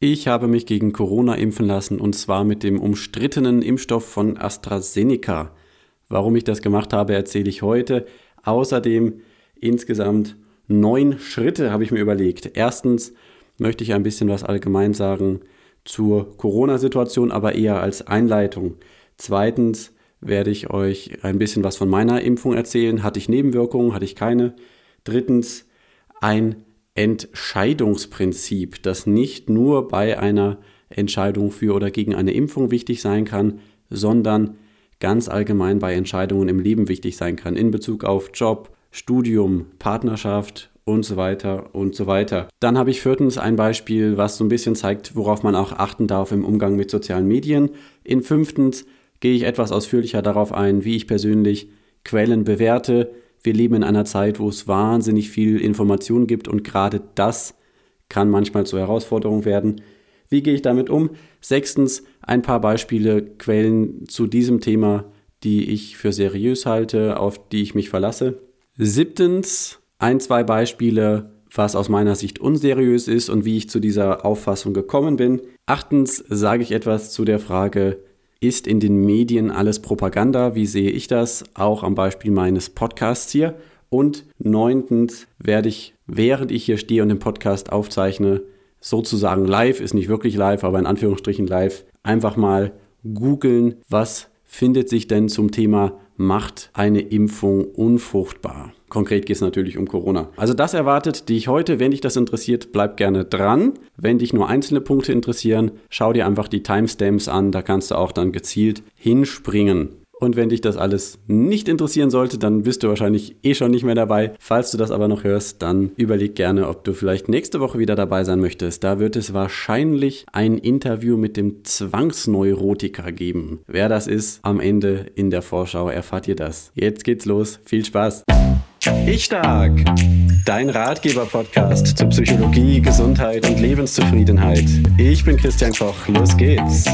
Ich habe mich gegen Corona impfen lassen und zwar mit dem umstrittenen Impfstoff von AstraZeneca. Warum ich das gemacht habe, erzähle ich heute. Außerdem insgesamt neun Schritte habe ich mir überlegt. Erstens möchte ich ein bisschen was allgemein sagen zur Corona-Situation, aber eher als Einleitung. Zweitens werde ich euch ein bisschen was von meiner Impfung erzählen. Hatte ich Nebenwirkungen, hatte ich keine. Drittens ein Entscheidungsprinzip, das nicht nur bei einer Entscheidung für oder gegen eine Impfung wichtig sein kann, sondern ganz allgemein bei Entscheidungen im Leben wichtig sein kann, in Bezug auf Job, Studium, Partnerschaft und so weiter und so weiter. Dann habe ich viertens ein Beispiel, was so ein bisschen zeigt, worauf man auch achten darf im Umgang mit sozialen Medien. In fünftens gehe ich etwas ausführlicher darauf ein, wie ich persönlich Quellen bewerte, wir leben in einer Zeit, wo es wahnsinnig viel Information gibt und gerade das kann manchmal zur Herausforderung werden. Wie gehe ich damit um? Sechstens, ein paar Beispiele, Quellen zu diesem Thema, die ich für seriös halte, auf die ich mich verlasse. Siebtens, ein, zwei Beispiele, was aus meiner Sicht unseriös ist und wie ich zu dieser Auffassung gekommen bin. Achtens sage ich etwas zu der Frage, ist in den Medien alles Propaganda? Wie sehe ich das? Auch am Beispiel meines Podcasts hier. Und neuntens werde ich, während ich hier stehe und den Podcast aufzeichne, sozusagen live, ist nicht wirklich live, aber in Anführungsstrichen live, einfach mal googeln, was findet sich denn zum Thema macht eine Impfung unfruchtbar. Konkret geht es natürlich um Corona. Also das erwartet dich heute. Wenn dich das interessiert, bleib gerne dran. Wenn dich nur einzelne Punkte interessieren, schau dir einfach die Timestamps an. Da kannst du auch dann gezielt hinspringen. Und wenn dich das alles nicht interessieren sollte, dann bist du wahrscheinlich eh schon nicht mehr dabei. Falls du das aber noch hörst, dann überleg gerne, ob du vielleicht nächste Woche wieder dabei sein möchtest. Da wird es wahrscheinlich ein Interview mit dem Zwangsneurotiker geben. Wer das ist, am Ende in der Vorschau erfahrt ihr das. Jetzt geht's los. Viel Spaß. Ich Stark, dein Ratgeber-Podcast zu Psychologie, Gesundheit und Lebenszufriedenheit. Ich bin Christian Koch. Los geht's.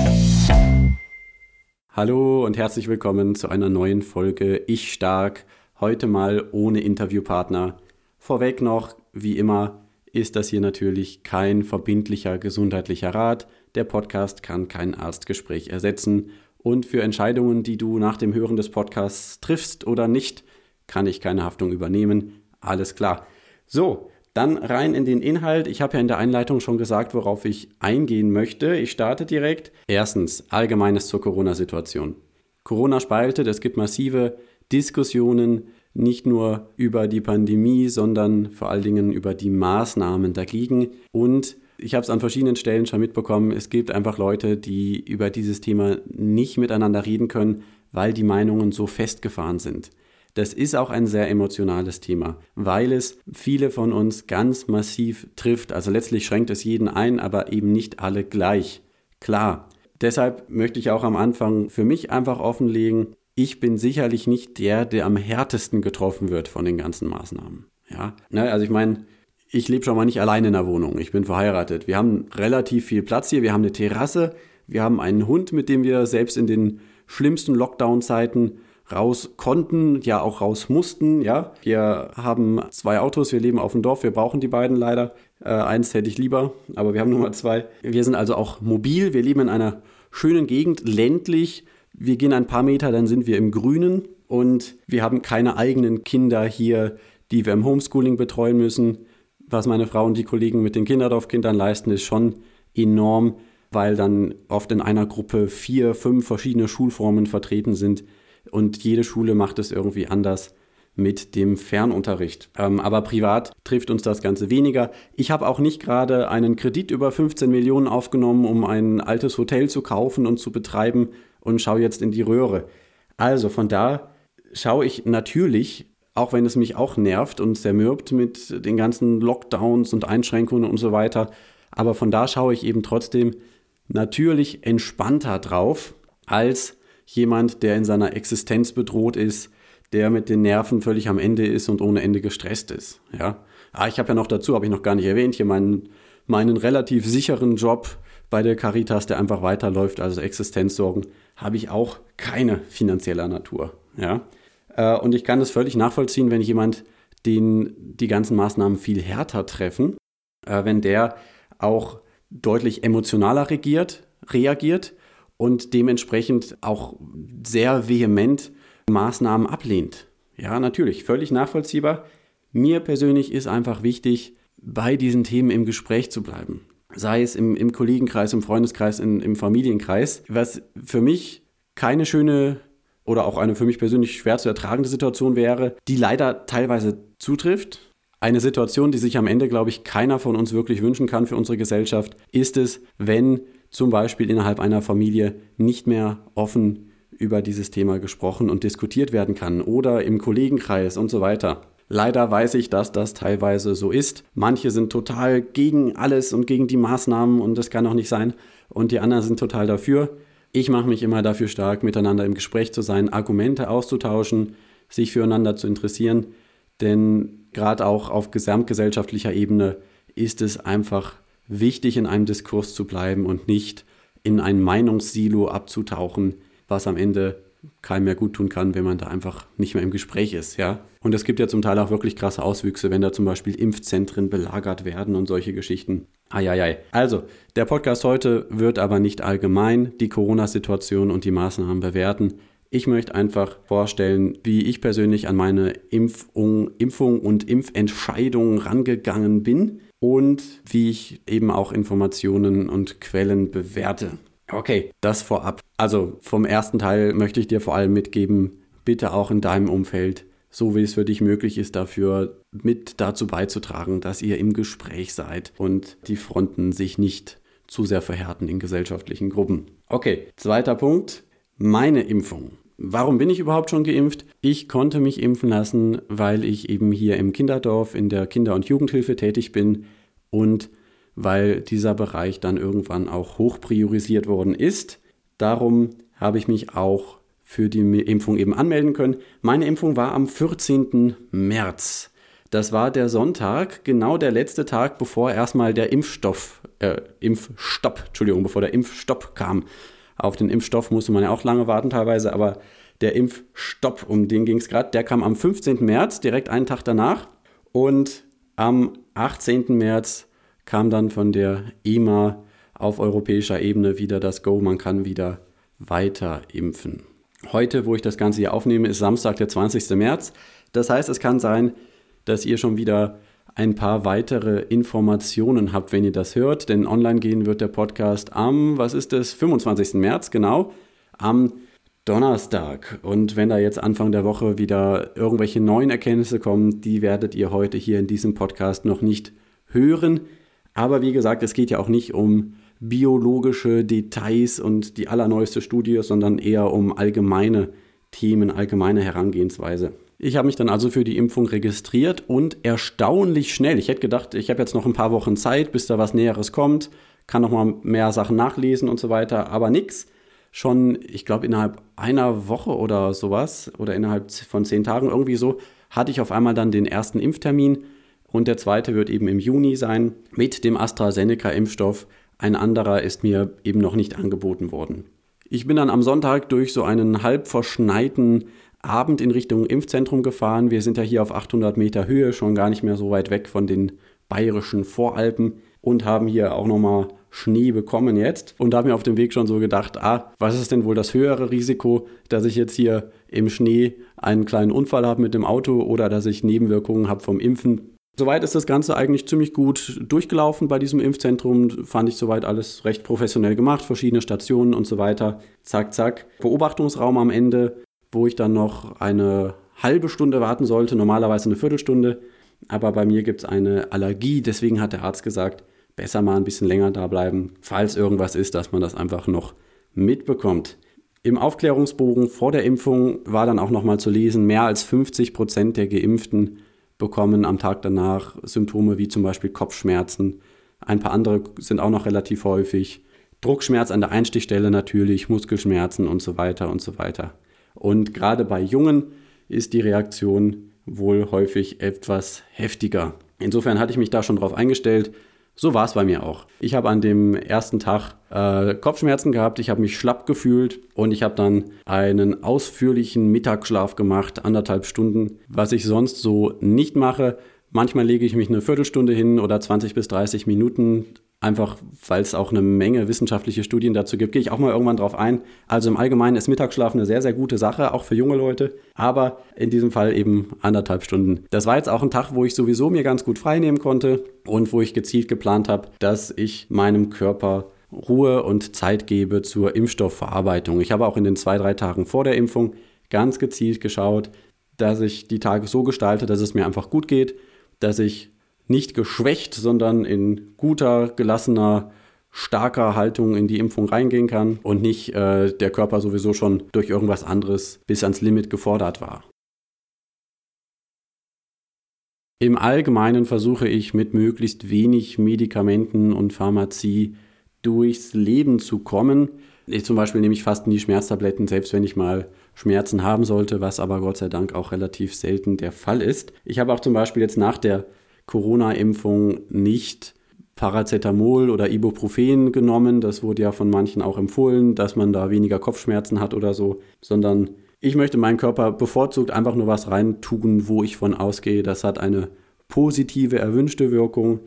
Hallo und herzlich willkommen zu einer neuen Folge Ich Stark. Heute mal ohne Interviewpartner. Vorweg noch, wie immer, ist das hier natürlich kein verbindlicher gesundheitlicher Rat. Der Podcast kann kein Arztgespräch ersetzen. Und für Entscheidungen, die du nach dem Hören des Podcasts triffst oder nicht, kann ich keine Haftung übernehmen. Alles klar. So, dann rein in den Inhalt. Ich habe ja in der Einleitung schon gesagt, worauf ich eingehen möchte. Ich starte direkt. Erstens, Allgemeines zur Corona-Situation. Corona spaltet, es gibt massive Diskussionen, nicht nur über die Pandemie, sondern vor allen Dingen über die Maßnahmen dagegen. Und ich habe es an verschiedenen Stellen schon mitbekommen, es gibt einfach Leute, die über dieses Thema nicht miteinander reden können, weil die Meinungen so festgefahren sind. Das ist auch ein sehr emotionales Thema, weil es viele von uns ganz massiv trifft. Also letztlich schränkt es jeden ein, aber eben nicht alle gleich. Klar. Deshalb möchte ich auch am Anfang für mich einfach offenlegen, ich bin sicherlich nicht der, der am härtesten getroffen wird von den ganzen Maßnahmen. Ja, ne, also ich meine, ich lebe schon mal nicht allein in der Wohnung. Ich bin verheiratet. Wir haben relativ viel Platz hier. Wir haben eine Terrasse. Wir haben einen Hund, mit dem wir selbst in den schlimmsten Lockdown-Zeiten raus konnten, ja auch raus mussten. Ja, wir haben zwei Autos, wir leben auf dem Dorf, wir brauchen die beiden leider. Äh, eins hätte ich lieber, aber wir haben nur mal zwei. Wir sind also auch mobil, wir leben in einer schönen Gegend, ländlich. Wir gehen ein paar Meter, dann sind wir im Grünen und wir haben keine eigenen Kinder hier, die wir im Homeschooling betreuen müssen. Was meine Frau und die Kollegen mit den Kinderdorfkindern leisten, ist schon enorm, weil dann oft in einer Gruppe vier, fünf verschiedene Schulformen vertreten sind und jede Schule macht es irgendwie anders mit dem Fernunterricht. Ähm, aber privat trifft uns das Ganze weniger. Ich habe auch nicht gerade einen Kredit über 15 Millionen aufgenommen, um ein altes Hotel zu kaufen und zu betreiben und schaue jetzt in die Röhre. Also von da schaue ich natürlich, auch wenn es mich auch nervt und zermürbt mit den ganzen Lockdowns und Einschränkungen und so weiter, aber von da schaue ich eben trotzdem natürlich entspannter drauf als jemand, der in seiner Existenz bedroht ist, der mit den Nerven völlig am Ende ist und ohne Ende gestresst ist. Ja, ah, ich habe ja noch dazu, habe ich noch gar nicht erwähnt, hier meinen, meinen relativ sicheren Job bei der Caritas, der einfach weiterläuft, also Existenzsorgen, habe ich auch keine finanzieller Natur. Ja, äh, und ich kann das völlig nachvollziehen, wenn jemand den die ganzen Maßnahmen viel härter treffen, äh, wenn der auch deutlich emotionaler regiert, reagiert und dementsprechend auch sehr vehement Maßnahmen ablehnt. Ja, natürlich, völlig nachvollziehbar. Mir persönlich ist einfach wichtig, bei diesen Themen im Gespräch zu bleiben. Sei es im, im Kollegenkreis, im Freundeskreis, in, im Familienkreis. Was für mich keine schöne oder auch eine für mich persönlich schwer zu ertragende Situation wäre, die leider teilweise zutrifft. Eine Situation, die sich am Ende, glaube ich, keiner von uns wirklich wünschen kann für unsere Gesellschaft, ist es, wenn zum Beispiel innerhalb einer Familie nicht mehr offen über dieses Thema gesprochen und diskutiert werden kann oder im Kollegenkreis und so weiter. Leider weiß ich, dass das teilweise so ist. Manche sind total gegen alles und gegen die Maßnahmen und das kann auch nicht sein. Und die anderen sind total dafür. Ich mache mich immer dafür stark, miteinander im Gespräch zu sein, Argumente auszutauschen, sich füreinander zu interessieren. Denn gerade auch auf gesamtgesellschaftlicher Ebene ist es einfach wichtig, in einem Diskurs zu bleiben und nicht in ein Meinungssilo abzutauchen, was am Ende keinem mehr gut tun kann, wenn man da einfach nicht mehr im Gespräch ist, ja. Und es gibt ja zum Teil auch wirklich krasse Auswüchse, wenn da zum Beispiel Impfzentren belagert werden und solche Geschichten. Eieiei. Also, der Podcast heute wird aber nicht allgemein die Corona-Situation und die Maßnahmen bewerten. Ich möchte einfach vorstellen, wie ich persönlich an meine Impfung, Impfung und Impfentscheidung rangegangen bin und wie ich eben auch Informationen und Quellen bewerte. Okay, das vorab. Also vom ersten Teil möchte ich dir vor allem mitgeben, bitte auch in deinem Umfeld, so wie es für dich möglich ist, dafür mit dazu beizutragen, dass ihr im Gespräch seid und die Fronten sich nicht zu sehr verhärten in gesellschaftlichen Gruppen. Okay, zweiter Punkt, meine Impfung. Warum bin ich überhaupt schon geimpft? Ich konnte mich impfen lassen, weil ich eben hier im Kinderdorf in der Kinder- und Jugendhilfe tätig bin und weil dieser Bereich dann irgendwann auch hoch priorisiert worden ist. Darum habe ich mich auch für die Impfung eben anmelden können. Meine Impfung war am 14. März. Das war der Sonntag, genau der letzte Tag, bevor erstmal der Impfstoff, äh, Impfstopp, Entschuldigung, bevor der Impfstopp kam. Auf den Impfstoff musste man ja auch lange warten teilweise, aber der Impfstopp, um den ging es gerade, der kam am 15. März, direkt einen Tag danach. Und am 18. März kam dann von der EMA auf europäischer Ebene wieder das Go, man kann wieder weiter impfen. Heute, wo ich das Ganze hier aufnehme, ist Samstag, der 20. März. Das heißt, es kann sein, dass ihr schon wieder ein paar weitere Informationen habt, wenn ihr das hört. Denn online gehen wird der Podcast am, was ist es, 25. März, genau, am Donnerstag. Und wenn da jetzt Anfang der Woche wieder irgendwelche neuen Erkenntnisse kommen, die werdet ihr heute hier in diesem Podcast noch nicht hören. Aber wie gesagt, es geht ja auch nicht um biologische Details und die allerneueste Studie, sondern eher um allgemeine Themen, allgemeine Herangehensweise. Ich habe mich dann also für die Impfung registriert und erstaunlich schnell. Ich hätte gedacht, ich habe jetzt noch ein paar Wochen Zeit, bis da was Näheres kommt, kann noch mal mehr Sachen nachlesen und so weiter, aber nichts. Schon, ich glaube, innerhalb einer Woche oder sowas oder innerhalb von zehn Tagen irgendwie so, hatte ich auf einmal dann den ersten Impftermin und der zweite wird eben im Juni sein mit dem AstraZeneca-Impfstoff. Ein anderer ist mir eben noch nicht angeboten worden. Ich bin dann am Sonntag durch so einen halb verschneiten Abend in Richtung Impfzentrum gefahren. Wir sind ja hier auf 800 Meter Höhe, schon gar nicht mehr so weit weg von den bayerischen Voralpen und haben hier auch nochmal Schnee bekommen jetzt und habe mir auf dem Weg schon so gedacht, ah, was ist denn wohl das höhere Risiko, dass ich jetzt hier im Schnee einen kleinen Unfall habe mit dem Auto oder dass ich Nebenwirkungen habe vom Impfen. Soweit ist das Ganze eigentlich ziemlich gut durchgelaufen bei diesem Impfzentrum. Fand ich soweit alles recht professionell gemacht, verschiedene Stationen und so weiter. Zack, zack. Beobachtungsraum am Ende, wo ich dann noch eine halbe Stunde warten sollte, normalerweise eine Viertelstunde. Aber bei mir gibt es eine Allergie, deswegen hat der Arzt gesagt, besser mal ein bisschen länger da bleiben, falls irgendwas ist, dass man das einfach noch mitbekommt. Im Aufklärungsbogen vor der Impfung war dann auch nochmal zu lesen, mehr als 50 Prozent der Geimpften bekommen am Tag danach Symptome wie zum Beispiel Kopfschmerzen. Ein paar andere sind auch noch relativ häufig. Druckschmerz an der Einstichstelle natürlich, Muskelschmerzen und so weiter und so weiter. Und gerade bei Jungen ist die Reaktion wohl häufig etwas heftiger. Insofern hatte ich mich da schon drauf eingestellt. So war es bei mir auch. Ich habe an dem ersten Tag äh, Kopfschmerzen gehabt, ich habe mich schlapp gefühlt und ich habe dann einen ausführlichen Mittagsschlaf gemacht, anderthalb Stunden, was ich sonst so nicht mache. Manchmal lege ich mich eine Viertelstunde hin oder 20 bis 30 Minuten einfach weil es auch eine Menge wissenschaftliche Studien dazu gibt, gehe ich auch mal irgendwann drauf ein. Also im Allgemeinen ist Mittagsschlaf eine sehr, sehr gute Sache, auch für junge Leute, aber in diesem Fall eben anderthalb Stunden. Das war jetzt auch ein Tag, wo ich sowieso mir ganz gut frei nehmen konnte und wo ich gezielt geplant habe, dass ich meinem Körper Ruhe und Zeit gebe zur Impfstoffverarbeitung. Ich habe auch in den zwei, drei Tagen vor der Impfung ganz gezielt geschaut, dass ich die Tage so gestalte, dass es mir einfach gut geht, dass ich nicht geschwächt, sondern in guter, gelassener, starker Haltung in die Impfung reingehen kann und nicht äh, der Körper sowieso schon durch irgendwas anderes bis ans Limit gefordert war. Im Allgemeinen versuche ich mit möglichst wenig Medikamenten und Pharmazie durchs Leben zu kommen. Ich zum Beispiel nehme ich fast nie Schmerztabletten, selbst wenn ich mal Schmerzen haben sollte, was aber Gott sei Dank auch relativ selten der Fall ist. Ich habe auch zum Beispiel jetzt nach der Corona-Impfung nicht Paracetamol oder Ibuprofen genommen. Das wurde ja von manchen auch empfohlen, dass man da weniger Kopfschmerzen hat oder so, sondern ich möchte meinen Körper bevorzugt einfach nur was reintun, wo ich von ausgehe, das hat eine positive, erwünschte Wirkung.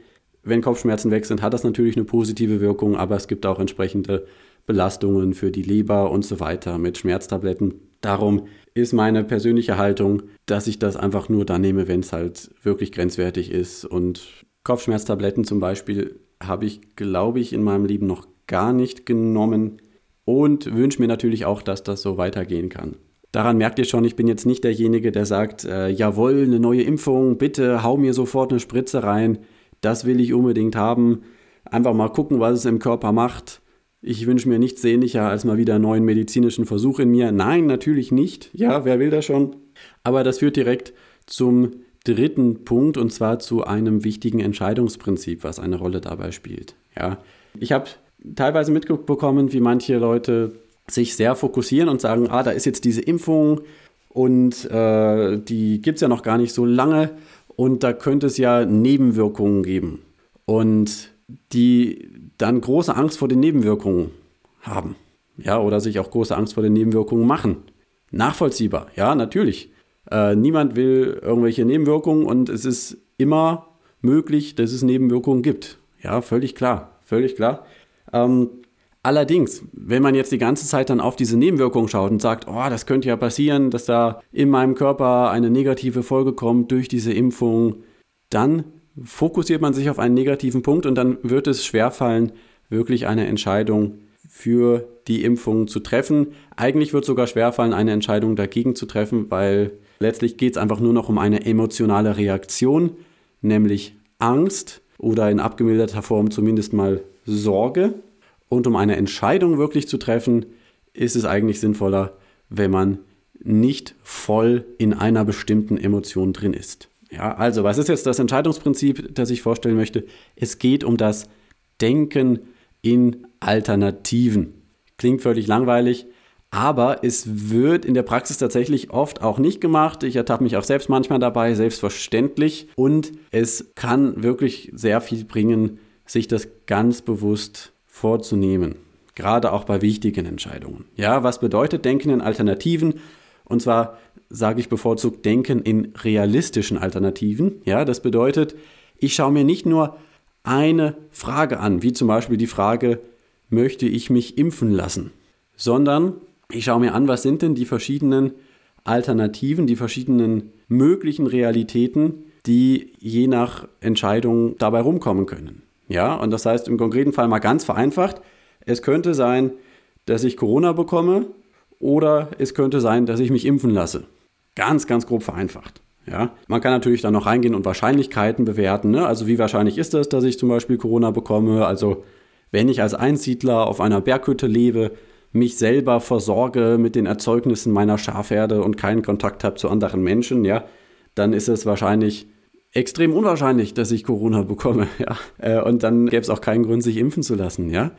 Wenn Kopfschmerzen weg sind, hat das natürlich eine positive Wirkung, aber es gibt auch entsprechende Belastungen für die Leber und so weiter mit Schmerztabletten. Darum ist meine persönliche Haltung, dass ich das einfach nur dann nehme, wenn es halt wirklich grenzwertig ist. Und Kopfschmerztabletten zum Beispiel habe ich, glaube ich, in meinem Leben noch gar nicht genommen und wünsche mir natürlich auch, dass das so weitergehen kann. Daran merkt ihr schon, ich bin jetzt nicht derjenige, der sagt, äh, jawohl, eine neue Impfung, bitte hau mir sofort eine Spritze rein, das will ich unbedingt haben. Einfach mal gucken, was es im Körper macht. Ich wünsche mir nichts sehnlicher als mal wieder einen neuen medizinischen Versuch in mir. Nein, natürlich nicht. Ja, wer will das schon? Aber das führt direkt zum dritten Punkt und zwar zu einem wichtigen Entscheidungsprinzip, was eine Rolle dabei spielt. Ja, ich habe teilweise mitbekommen, wie manche Leute sich sehr fokussieren und sagen, ah, da ist jetzt diese Impfung und äh, die gibt es ja noch gar nicht so lange und da könnte es ja Nebenwirkungen geben. Und die dann große Angst vor den Nebenwirkungen haben. Ja, oder sich auch große Angst vor den Nebenwirkungen machen. Nachvollziehbar, ja, natürlich. Äh, niemand will irgendwelche Nebenwirkungen und es ist immer möglich, dass es Nebenwirkungen gibt. Ja, völlig klar, völlig klar. Ähm, allerdings, wenn man jetzt die ganze Zeit dann auf diese Nebenwirkungen schaut und sagt, oh, das könnte ja passieren, dass da in meinem Körper eine negative Folge kommt durch diese Impfung, dann fokussiert man sich auf einen negativen Punkt und dann wird es schwerfallen, wirklich eine Entscheidung für die Impfung zu treffen. Eigentlich wird es sogar schwerfallen, eine Entscheidung dagegen zu treffen, weil letztlich geht es einfach nur noch um eine emotionale Reaktion, nämlich Angst oder in abgemilderter Form zumindest mal Sorge. Und um eine Entscheidung wirklich zu treffen, ist es eigentlich sinnvoller, wenn man nicht voll in einer bestimmten Emotion drin ist. Ja, also, was ist jetzt das Entscheidungsprinzip, das ich vorstellen möchte? Es geht um das Denken in Alternativen. Klingt völlig langweilig, aber es wird in der Praxis tatsächlich oft auch nicht gemacht. Ich ertappe mich auch selbst manchmal dabei, selbstverständlich. Und es kann wirklich sehr viel bringen, sich das ganz bewusst vorzunehmen. Gerade auch bei wichtigen Entscheidungen. Ja, was bedeutet Denken in Alternativen? Und zwar sage ich bevorzugt denken in realistischen Alternativen. Ja, das bedeutet, ich schaue mir nicht nur eine Frage an, wie zum Beispiel die Frage, möchte ich mich impfen lassen, sondern ich schaue mir an, was sind denn die verschiedenen Alternativen, die verschiedenen möglichen Realitäten, die je nach Entscheidung dabei rumkommen können. Ja, und das heißt im konkreten Fall mal ganz vereinfacht, es könnte sein, dass ich Corona bekomme oder es könnte sein, dass ich mich impfen lasse. Ganz, ganz grob vereinfacht. Ja, man kann natürlich dann noch reingehen und Wahrscheinlichkeiten bewerten. Ne? Also wie wahrscheinlich ist es, dass ich zum Beispiel Corona bekomme? Also wenn ich als Einsiedler auf einer Berghütte lebe, mich selber versorge mit den Erzeugnissen meiner Schafherde und keinen Kontakt habe zu anderen Menschen, ja, dann ist es wahrscheinlich extrem unwahrscheinlich, dass ich Corona bekomme, ja. Äh, und dann gäbe es auch keinen Grund, sich impfen zu lassen, ja.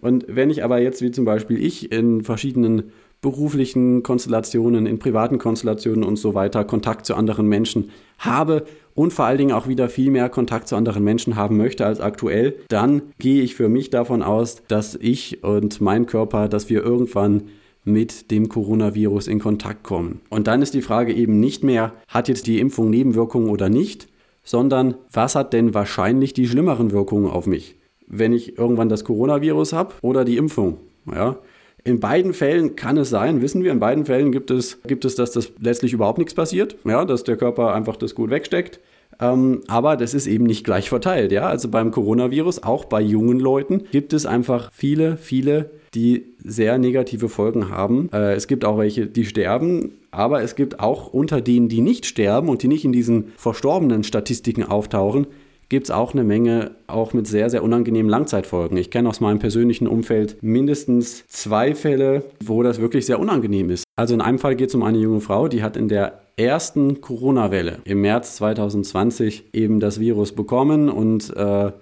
Und wenn ich aber jetzt, wie zum Beispiel ich, in verschiedenen beruflichen Konstellationen, in privaten Konstellationen und so weiter Kontakt zu anderen Menschen habe und vor allen Dingen auch wieder viel mehr Kontakt zu anderen Menschen haben möchte als aktuell, dann gehe ich für mich davon aus, dass ich und mein Körper, dass wir irgendwann mit dem Coronavirus in Kontakt kommen. Und dann ist die Frage eben nicht mehr, hat jetzt die Impfung Nebenwirkungen oder nicht, sondern was hat denn wahrscheinlich die schlimmeren Wirkungen auf mich? wenn ich irgendwann das Coronavirus habe oder die Impfung. Ja? In beiden Fällen kann es sein, wissen wir, in beiden Fällen gibt es, gibt es, dass das letztlich überhaupt nichts passiert, ja, dass der Körper einfach das gut wegsteckt. Ähm, aber das ist eben nicht gleich verteilt. Ja? Also beim Coronavirus, auch bei jungen Leuten, gibt es einfach viele, viele, die sehr negative Folgen haben. Äh, es gibt auch welche, die sterben, aber es gibt auch unter denen, die nicht sterben und die nicht in diesen verstorbenen Statistiken auftauchen, gibt es auch eine Menge, auch mit sehr, sehr unangenehmen Langzeitfolgen. Ich kenne aus meinem persönlichen Umfeld mindestens zwei Fälle, wo das wirklich sehr unangenehm ist. Also in einem Fall geht es um eine junge Frau, die hat in der ersten Corona-Welle im März 2020 eben das Virus bekommen und äh,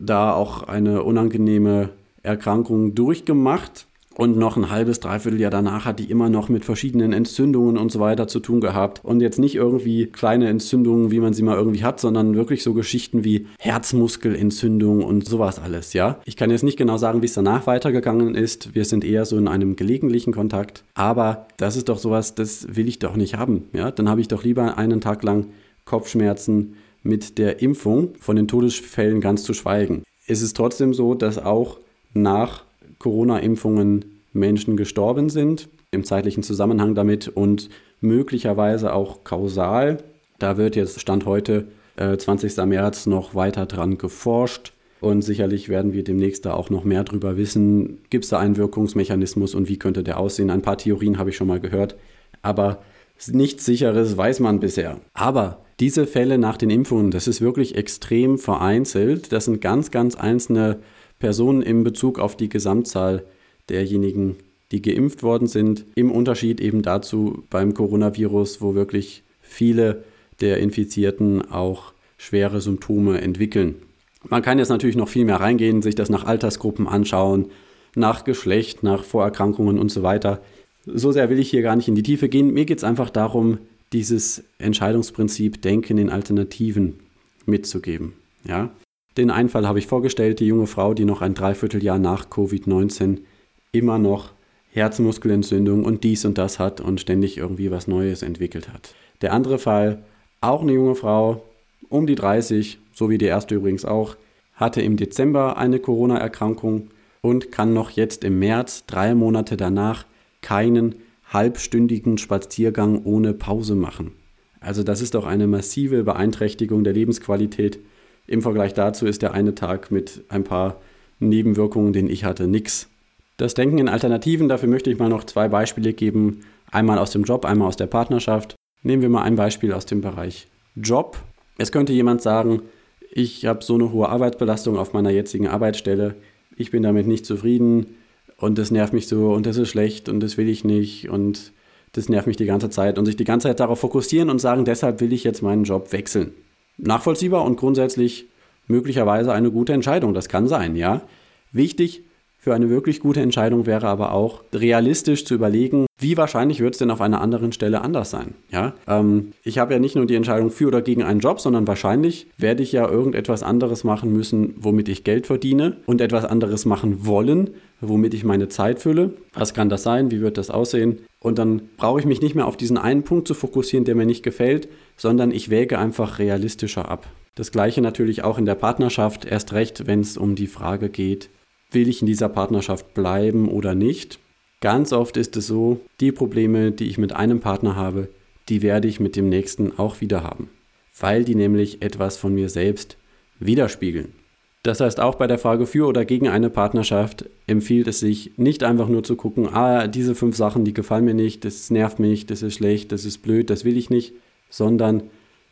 da auch eine unangenehme Erkrankung durchgemacht. Und noch ein halbes, dreiviertel Jahr danach hat die immer noch mit verschiedenen Entzündungen und so weiter zu tun gehabt. Und jetzt nicht irgendwie kleine Entzündungen, wie man sie mal irgendwie hat, sondern wirklich so Geschichten wie Herzmuskelentzündung und sowas alles, ja. Ich kann jetzt nicht genau sagen, wie es danach weitergegangen ist. Wir sind eher so in einem gelegentlichen Kontakt. Aber das ist doch sowas, das will ich doch nicht haben, ja. Dann habe ich doch lieber einen Tag lang Kopfschmerzen mit der Impfung, von den Todesfällen ganz zu schweigen. Es ist trotzdem so, dass auch nach Corona-Impfungen Menschen gestorben sind, im zeitlichen Zusammenhang damit und möglicherweise auch kausal. Da wird jetzt Stand heute, äh, 20. März, noch weiter dran geforscht. Und sicherlich werden wir demnächst da auch noch mehr drüber wissen. Gibt es da einen Wirkungsmechanismus und wie könnte der aussehen? Ein paar Theorien habe ich schon mal gehört. Aber nichts Sicheres weiß man bisher. Aber diese Fälle nach den Impfungen, das ist wirklich extrem vereinzelt. Das sind ganz, ganz einzelne Personen in Bezug auf die Gesamtzahl derjenigen, die geimpft worden sind. Im Unterschied eben dazu beim Coronavirus, wo wirklich viele der Infizierten auch schwere Symptome entwickeln. Man kann jetzt natürlich noch viel mehr reingehen, sich das nach Altersgruppen anschauen, nach Geschlecht, nach Vorerkrankungen und so weiter. So sehr will ich hier gar nicht in die Tiefe gehen. Mir geht es einfach darum, dieses Entscheidungsprinzip Denken in Alternativen mitzugeben. Ja? Den einen Fall habe ich vorgestellt, die junge Frau, die noch ein Dreivierteljahr nach Covid-19 immer noch Herzmuskelentzündung und dies und das hat und ständig irgendwie was Neues entwickelt hat. Der andere Fall, auch eine junge Frau, um die 30, so wie die erste übrigens auch, hatte im Dezember eine Corona-Erkrankung und kann noch jetzt im März, drei Monate danach, keinen halbstündigen Spaziergang ohne Pause machen. Also das ist doch eine massive Beeinträchtigung der Lebensqualität im Vergleich dazu ist der eine Tag mit ein paar Nebenwirkungen, den ich hatte, nix. Das Denken in Alternativen, dafür möchte ich mal noch zwei Beispiele geben. Einmal aus dem Job, einmal aus der Partnerschaft. Nehmen wir mal ein Beispiel aus dem Bereich Job. Es könnte jemand sagen, ich habe so eine hohe Arbeitsbelastung auf meiner jetzigen Arbeitsstelle, ich bin damit nicht zufrieden und das nervt mich so und das ist schlecht und das will ich nicht und das nervt mich die ganze Zeit und sich die ganze Zeit darauf fokussieren und sagen, deshalb will ich jetzt meinen Job wechseln nachvollziehbar und grundsätzlich möglicherweise eine gute Entscheidung. Das kann sein, ja. Wichtig für eine wirklich gute Entscheidung wäre aber auch realistisch zu überlegen, wie wahrscheinlich wird es denn auf einer anderen Stelle anders sein. Ja? Ähm, ich habe ja nicht nur die Entscheidung für oder gegen einen Job, sondern wahrscheinlich werde ich ja irgendetwas anderes machen müssen, womit ich Geld verdiene und etwas anderes machen wollen, womit ich meine Zeit fülle. Was kann das sein? Wie wird das aussehen? Und dann brauche ich mich nicht mehr auf diesen einen Punkt zu fokussieren, der mir nicht gefällt, sondern ich wäge einfach realistischer ab. Das gleiche natürlich auch in der Partnerschaft, erst recht, wenn es um die Frage geht, will ich in dieser Partnerschaft bleiben oder nicht. Ganz oft ist es so, die Probleme, die ich mit einem Partner habe, die werde ich mit dem nächsten auch wieder haben, weil die nämlich etwas von mir selbst widerspiegeln. Das heißt, auch bei der Frage für oder gegen eine Partnerschaft empfiehlt es sich, nicht einfach nur zu gucken, ah, diese fünf Sachen, die gefallen mir nicht, das nervt mich, das ist schlecht, das ist blöd, das will ich nicht, sondern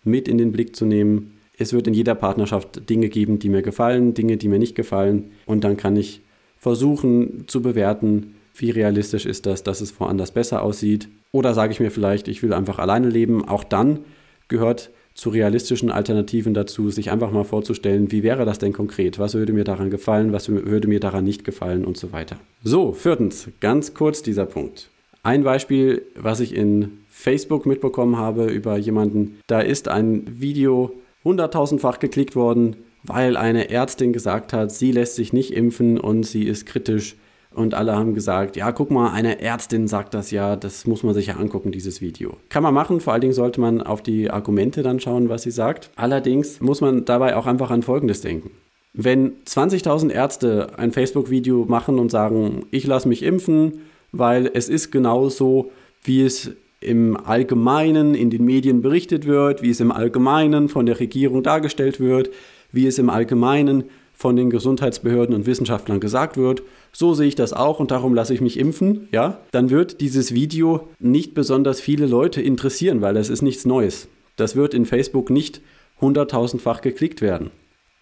mit in den Blick zu nehmen, es wird in jeder Partnerschaft Dinge geben, die mir gefallen, Dinge, die mir nicht gefallen. Und dann kann ich versuchen zu bewerten, wie realistisch ist das, dass es woanders besser aussieht. Oder sage ich mir vielleicht, ich will einfach alleine leben. Auch dann gehört zu realistischen Alternativen dazu, sich einfach mal vorzustellen, wie wäre das denn konkret? Was würde mir daran gefallen? Was würde mir daran nicht gefallen? Und so weiter. So, viertens, ganz kurz dieser Punkt. Ein Beispiel, was ich in Facebook mitbekommen habe über jemanden, da ist ein Video hunderttausendfach geklickt worden, weil eine Ärztin gesagt hat, sie lässt sich nicht impfen und sie ist kritisch. Und alle haben gesagt, ja, guck mal, eine Ärztin sagt das ja, das muss man sich ja angucken, dieses Video. Kann man machen, vor allen Dingen sollte man auf die Argumente dann schauen, was sie sagt. Allerdings muss man dabei auch einfach an Folgendes denken. Wenn 20.000 Ärzte ein Facebook-Video machen und sagen, ich lasse mich impfen, weil es ist genauso, wie es im Allgemeinen in den Medien berichtet wird, wie es im Allgemeinen von der Regierung dargestellt wird, wie es im Allgemeinen von den Gesundheitsbehörden und Wissenschaftlern gesagt wird, so sehe ich das auch und darum lasse ich mich impfen, ja, dann wird dieses Video nicht besonders viele Leute interessieren, weil es ist nichts Neues. Das wird in Facebook nicht hunderttausendfach geklickt werden.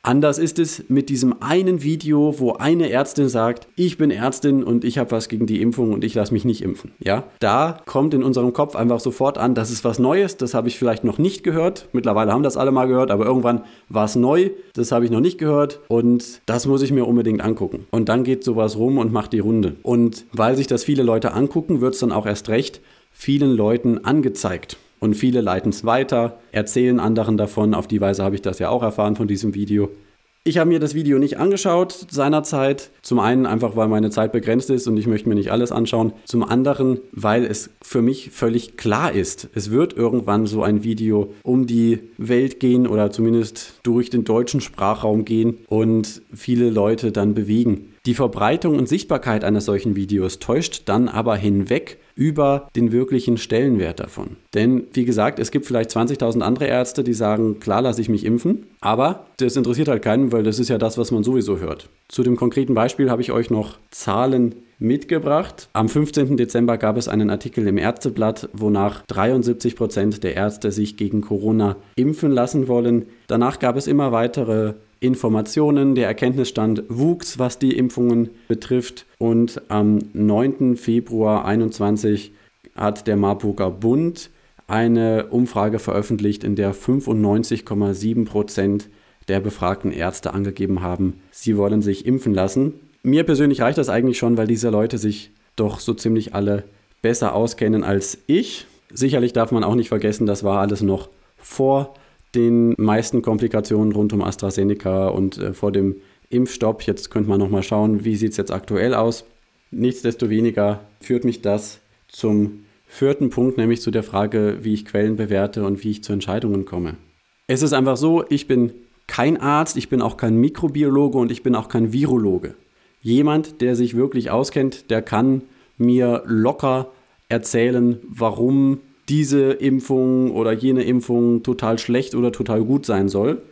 Anders ist es mit diesem einen Video, wo eine Ärztin sagt, ich bin Ärztin und ich habe was gegen die Impfung und ich lasse mich nicht impfen. Ja, da kommt in unserem Kopf einfach sofort an, das ist was Neues, das habe ich vielleicht noch nicht gehört. Mittlerweile haben das alle mal gehört, aber irgendwann war es neu, das habe ich noch nicht gehört und das muss ich mir unbedingt angucken. Und dann geht sowas rum und macht die Runde. Und weil sich das viele Leute angucken, wird es dann auch erst recht vielen Leuten angezeigt. Und viele leiten es weiter, erzählen anderen davon. Auf die Weise habe ich das ja auch erfahren von diesem Video. Ich habe mir das Video nicht angeschaut seinerzeit. Zum einen einfach, weil meine Zeit begrenzt ist und ich möchte mir nicht alles anschauen. Zum anderen, weil es für mich völlig klar ist, es wird irgendwann so ein Video um die Welt gehen oder zumindest durch den deutschen Sprachraum gehen und viele Leute dann bewegen. Die Verbreitung und Sichtbarkeit eines solchen Videos täuscht dann aber hinweg über den wirklichen Stellenwert davon. Denn wie gesagt, es gibt vielleicht 20.000 andere Ärzte, die sagen, klar lasse ich mich impfen, aber das interessiert halt keinen, weil das ist ja das, was man sowieso hört. Zu dem konkreten Beispiel habe ich euch noch Zahlen mitgebracht. Am 15. Dezember gab es einen Artikel im Ärzteblatt, wonach 73 Prozent der Ärzte sich gegen Corona impfen lassen wollen. Danach gab es immer weitere Informationen. Der Erkenntnisstand wuchs, was die Impfungen betrifft. Und am 9. Februar 2021 hat der Marburger Bund eine Umfrage veröffentlicht, in der 95,7 Prozent der befragten Ärzte angegeben haben, sie wollen sich impfen lassen. Mir persönlich reicht das eigentlich schon, weil diese Leute sich doch so ziemlich alle besser auskennen als ich. Sicherlich darf man auch nicht vergessen, das war alles noch vor den meisten Komplikationen rund um AstraZeneca und äh, vor dem Impfstopp. Jetzt könnte man nochmal schauen, wie sieht es jetzt aktuell aus. Nichtsdestoweniger führt mich das zum vierten Punkt, nämlich zu der Frage, wie ich Quellen bewerte und wie ich zu Entscheidungen komme. Es ist einfach so, ich bin kein Arzt, ich bin auch kein Mikrobiologe und ich bin auch kein Virologe. Jemand, der sich wirklich auskennt, der kann mir locker erzählen, warum diese Impfung oder jene Impfung total schlecht oder total gut sein soll.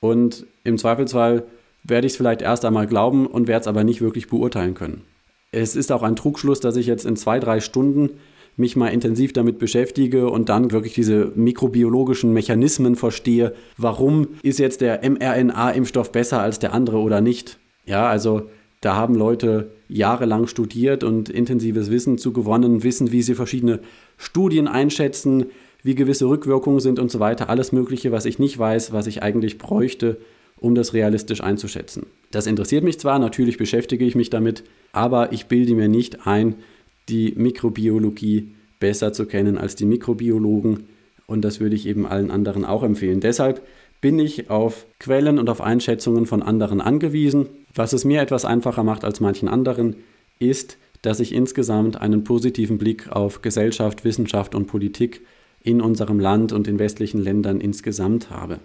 Und im Zweifelsfall werde ich es vielleicht erst einmal glauben und werde es aber nicht wirklich beurteilen können. Es ist auch ein Trugschluss, dass ich jetzt in zwei, drei Stunden mich mal intensiv damit beschäftige und dann wirklich diese mikrobiologischen Mechanismen verstehe, warum ist jetzt der mRNA-Impfstoff besser als der andere oder nicht. Ja, also da haben Leute jahrelang studiert und intensives Wissen zu gewonnen, wissen, wie sie verschiedene Studien einschätzen, wie gewisse Rückwirkungen sind und so weiter. Alles Mögliche, was ich nicht weiß, was ich eigentlich bräuchte, um das realistisch einzuschätzen. Das interessiert mich zwar, natürlich beschäftige ich mich damit, aber ich bilde mir nicht ein, die Mikrobiologie besser zu kennen als die Mikrobiologen. Und das würde ich eben allen anderen auch empfehlen. Deshalb bin ich auf Quellen und auf Einschätzungen von anderen angewiesen. Was es mir etwas einfacher macht als manchen anderen, ist, dass ich insgesamt einen positiven Blick auf Gesellschaft, Wissenschaft und Politik in unserem Land und in westlichen Ländern insgesamt habe.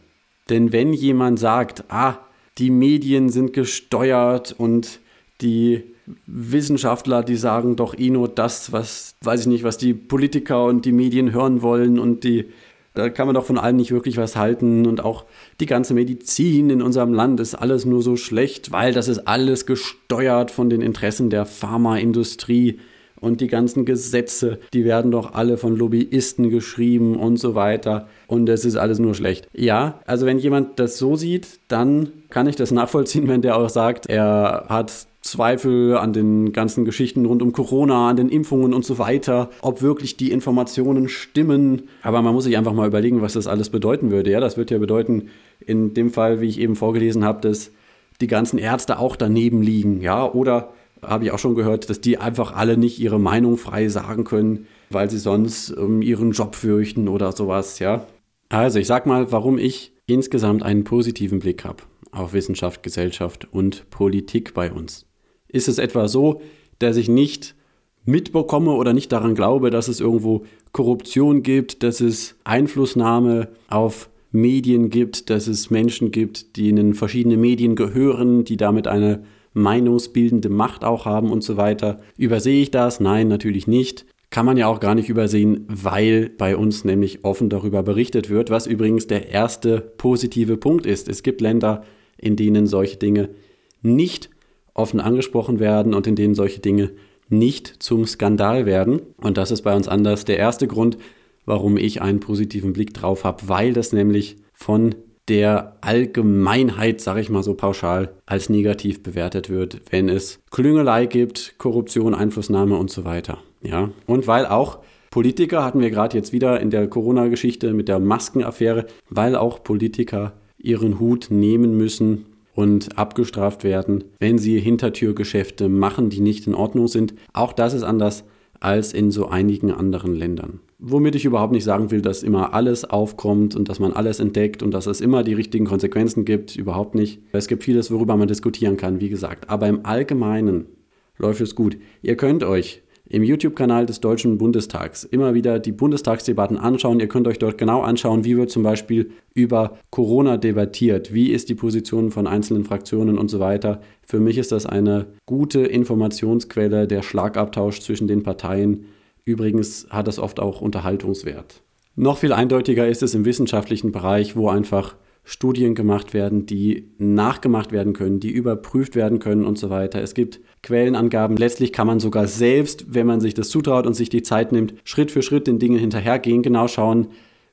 Denn wenn jemand sagt, ah, die Medien sind gesteuert und die Wissenschaftler, die sagen doch eh nur das, was, weiß ich nicht, was die Politiker und die Medien hören wollen und die da kann man doch von allem nicht wirklich was halten. Und auch die ganze Medizin in unserem Land ist alles nur so schlecht, weil das ist alles gesteuert von den Interessen der Pharmaindustrie. Und die ganzen Gesetze, die werden doch alle von Lobbyisten geschrieben und so weiter. Und es ist alles nur schlecht. Ja, also wenn jemand das so sieht, dann kann ich das nachvollziehen, wenn der auch sagt, er hat Zweifel an den ganzen Geschichten rund um Corona, an den Impfungen und so weiter, ob wirklich die Informationen stimmen. Aber man muss sich einfach mal überlegen, was das alles bedeuten würde. Ja, das würde ja bedeuten, in dem Fall, wie ich eben vorgelesen habe, dass die ganzen Ärzte auch daneben liegen. Ja, oder habe ich auch schon gehört, dass die einfach alle nicht ihre Meinung frei sagen können, weil sie sonst um ihren Job fürchten oder sowas. Ja, also ich sag mal, warum ich insgesamt einen positiven Blick habe auf Wissenschaft, Gesellschaft und Politik bei uns. Ist es etwa so, dass ich nicht mitbekomme oder nicht daran glaube, dass es irgendwo Korruption gibt, dass es Einflussnahme auf Medien gibt, dass es Menschen gibt, denen verschiedene Medien gehören, die damit eine meinungsbildende Macht auch haben und so weiter. Übersehe ich das? Nein, natürlich nicht. Kann man ja auch gar nicht übersehen, weil bei uns nämlich offen darüber berichtet wird, was übrigens der erste positive Punkt ist. Es gibt Länder, in denen solche Dinge nicht offen angesprochen werden und in denen solche Dinge nicht zum Skandal werden. Und das ist bei uns anders. Der erste Grund, warum ich einen positiven Blick drauf habe, weil das nämlich von der Allgemeinheit, sage ich mal so pauschal, als negativ bewertet wird, wenn es Klüngelei gibt, Korruption, Einflussnahme und so weiter. Ja, und weil auch Politiker hatten wir gerade jetzt wieder in der Corona-Geschichte mit der Maskenaffäre, weil auch Politiker ihren Hut nehmen müssen und abgestraft werden, wenn sie Hintertürgeschäfte machen, die nicht in Ordnung sind. Auch das ist anders als in so einigen anderen Ländern. Womit ich überhaupt nicht sagen will, dass immer alles aufkommt und dass man alles entdeckt und dass es immer die richtigen Konsequenzen gibt. Überhaupt nicht. Es gibt vieles, worüber man diskutieren kann, wie gesagt. Aber im Allgemeinen läuft es gut. Ihr könnt euch im YouTube-Kanal des Deutschen Bundestags immer wieder die Bundestagsdebatten anschauen. Ihr könnt euch dort genau anschauen, wie wird zum Beispiel über Corona debattiert, wie ist die Position von einzelnen Fraktionen und so weiter. Für mich ist das eine gute Informationsquelle, der Schlagabtausch zwischen den Parteien. Übrigens hat das oft auch Unterhaltungswert. Noch viel eindeutiger ist es im wissenschaftlichen Bereich, wo einfach Studien gemacht werden, die nachgemacht werden können, die überprüft werden können und so weiter. Es gibt Quellenangaben. Letztlich kann man sogar selbst, wenn man sich das zutraut und sich die Zeit nimmt, Schritt für Schritt den Dingen hinterhergehen, genau schauen,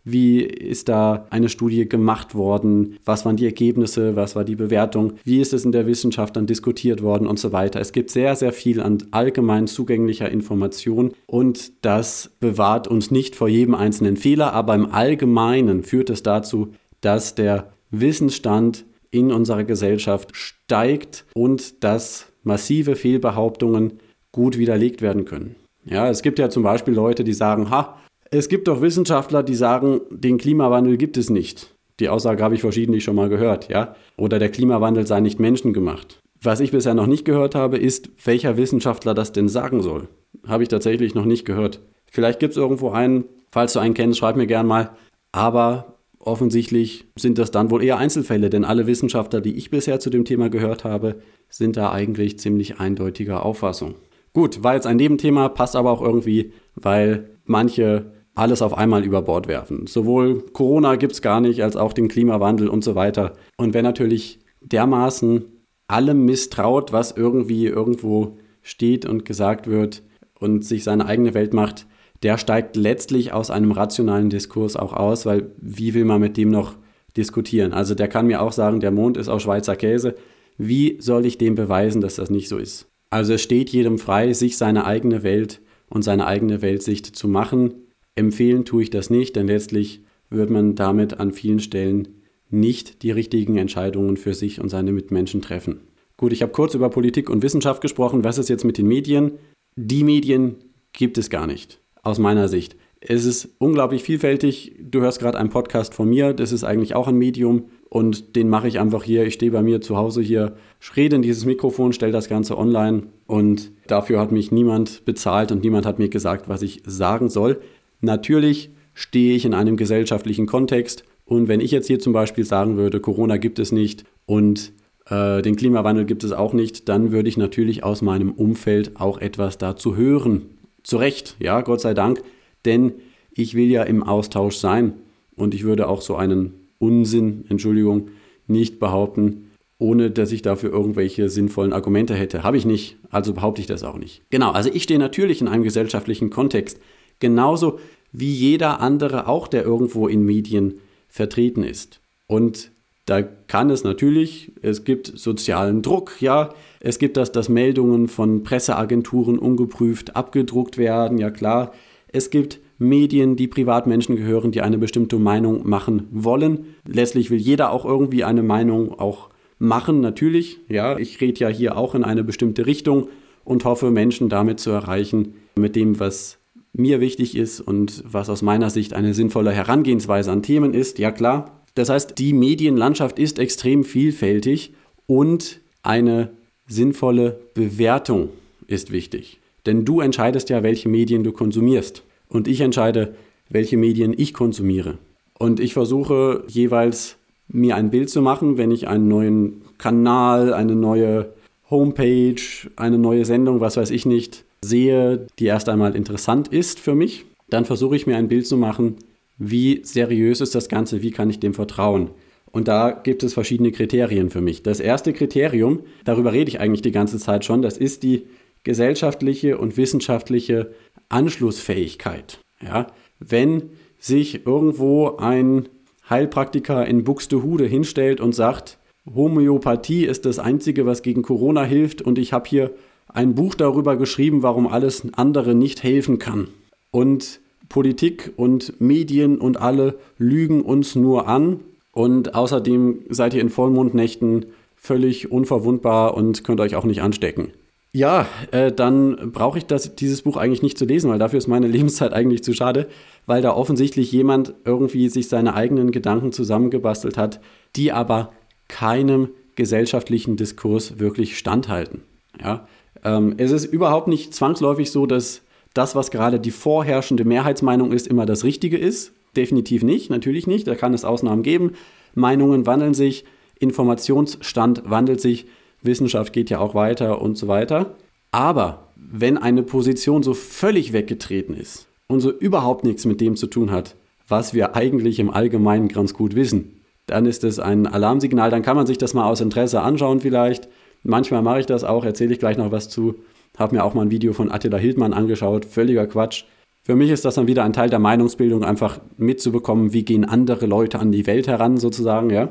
wie ist da eine Studie gemacht worden, was waren die Ergebnisse, was war die Bewertung, wie ist es in der Wissenschaft dann diskutiert worden und so weiter. Es gibt sehr, sehr viel an allgemein zugänglicher Information und das bewahrt uns nicht vor jedem einzelnen Fehler, aber im Allgemeinen führt es dazu, dass der Wissensstand in unserer Gesellschaft steigt und dass massive Fehlbehauptungen gut widerlegt werden können. Ja, es gibt ja zum Beispiel Leute, die sagen, ha, es gibt doch Wissenschaftler, die sagen, den Klimawandel gibt es nicht. Die Aussage habe ich verschiedentlich schon mal gehört, ja? Oder der Klimawandel sei nicht menschengemacht. Was ich bisher noch nicht gehört habe, ist, welcher Wissenschaftler das denn sagen soll. Habe ich tatsächlich noch nicht gehört. Vielleicht gibt es irgendwo einen, falls du einen kennst, schreib mir gern mal. Aber offensichtlich sind das dann wohl eher Einzelfälle, denn alle Wissenschaftler, die ich bisher zu dem Thema gehört habe, sind da eigentlich ziemlich eindeutiger Auffassung. Gut, war jetzt ein Nebenthema, passt aber auch irgendwie, weil manche alles auf einmal über Bord werfen. Sowohl Corona gibt es gar nicht, als auch den Klimawandel und so weiter. Und wer natürlich dermaßen allem misstraut, was irgendwie irgendwo steht und gesagt wird und sich seine eigene Welt macht, der steigt letztlich aus einem rationalen Diskurs auch aus, weil wie will man mit dem noch diskutieren? Also der kann mir auch sagen, der Mond ist aus Schweizer Käse. Wie soll ich dem beweisen, dass das nicht so ist? Also es steht jedem frei, sich seine eigene Welt und seine eigene Weltsicht zu machen. Empfehlen tue ich das nicht, denn letztlich wird man damit an vielen Stellen nicht die richtigen Entscheidungen für sich und seine Mitmenschen treffen. Gut, ich habe kurz über Politik und Wissenschaft gesprochen. Was ist jetzt mit den Medien? Die Medien gibt es gar nicht aus meiner Sicht. Es ist unglaublich vielfältig. Du hörst gerade einen Podcast von mir, das ist eigentlich auch ein Medium und den mache ich einfach hier. Ich stehe bei mir zu Hause hier, rede in dieses Mikrofon, stelle das Ganze online und dafür hat mich niemand bezahlt und niemand hat mir gesagt, was ich sagen soll. Natürlich stehe ich in einem gesellschaftlichen Kontext und wenn ich jetzt hier zum Beispiel sagen würde, Corona gibt es nicht und äh, den Klimawandel gibt es auch nicht, dann würde ich natürlich aus meinem Umfeld auch etwas dazu hören zu Recht, ja, Gott sei Dank, denn ich will ja im Austausch sein und ich würde auch so einen Unsinn, Entschuldigung, nicht behaupten, ohne dass ich dafür irgendwelche sinnvollen Argumente hätte. Habe ich nicht, also behaupte ich das auch nicht. Genau, also ich stehe natürlich in einem gesellschaftlichen Kontext, genauso wie jeder andere auch, der irgendwo in Medien vertreten ist. Und da kann es natürlich, es gibt sozialen Druck, ja, es gibt das, dass Meldungen von Presseagenturen ungeprüft abgedruckt werden, ja klar. Es gibt Medien, die Privatmenschen gehören, die eine bestimmte Meinung machen wollen. Letztlich will jeder auch irgendwie eine Meinung auch machen, natürlich. Ja, ich rede ja hier auch in eine bestimmte Richtung und hoffe, Menschen damit zu erreichen, mit dem, was mir wichtig ist und was aus meiner Sicht eine sinnvolle Herangehensweise an Themen ist. Ja klar, das heißt, die Medienlandschaft ist extrem vielfältig und eine sinnvolle Bewertung ist wichtig. Denn du entscheidest ja, welche Medien du konsumierst. Und ich entscheide, welche Medien ich konsumiere. Und ich versuche jeweils mir ein Bild zu machen, wenn ich einen neuen Kanal, eine neue Homepage, eine neue Sendung, was weiß ich nicht, sehe, die erst einmal interessant ist für mich, dann versuche ich mir ein Bild zu machen, wie seriös ist das Ganze, wie kann ich dem vertrauen. Und da gibt es verschiedene Kriterien für mich. Das erste Kriterium, darüber rede ich eigentlich die ganze Zeit schon, das ist die gesellschaftliche und wissenschaftliche Anschlussfähigkeit. Ja? Wenn sich irgendwo ein Heilpraktiker in Buxtehude hinstellt und sagt, Homöopathie ist das Einzige, was gegen Corona hilft und ich habe hier ein Buch darüber geschrieben, warum alles andere nicht helfen kann. Und Politik und Medien und alle lügen uns nur an und außerdem seid ihr in Vollmondnächten völlig unverwundbar und könnt euch auch nicht anstecken. Ja, äh, dann brauche ich das, dieses Buch eigentlich nicht zu lesen, weil dafür ist meine Lebenszeit eigentlich zu schade, weil da offensichtlich jemand irgendwie sich seine eigenen Gedanken zusammengebastelt hat, die aber keinem gesellschaftlichen Diskurs wirklich standhalten. Ja? Ähm, es ist überhaupt nicht zwangsläufig so, dass das, was gerade die vorherrschende Mehrheitsmeinung ist, immer das Richtige ist. Definitiv nicht, natürlich nicht. Da kann es Ausnahmen geben. Meinungen wandeln sich, Informationsstand wandelt sich. Wissenschaft geht ja auch weiter und so weiter. Aber wenn eine Position so völlig weggetreten ist und so überhaupt nichts mit dem zu tun hat, was wir eigentlich im Allgemeinen ganz gut wissen, dann ist es ein Alarmsignal. Dann kann man sich das mal aus Interesse anschauen vielleicht. Manchmal mache ich das auch, erzähle ich gleich noch was zu. Habe mir auch mal ein Video von Attila Hildmann angeschaut. Völliger Quatsch. Für mich ist das dann wieder ein Teil der Meinungsbildung, einfach mitzubekommen, wie gehen andere Leute an die Welt heran, sozusagen, ja.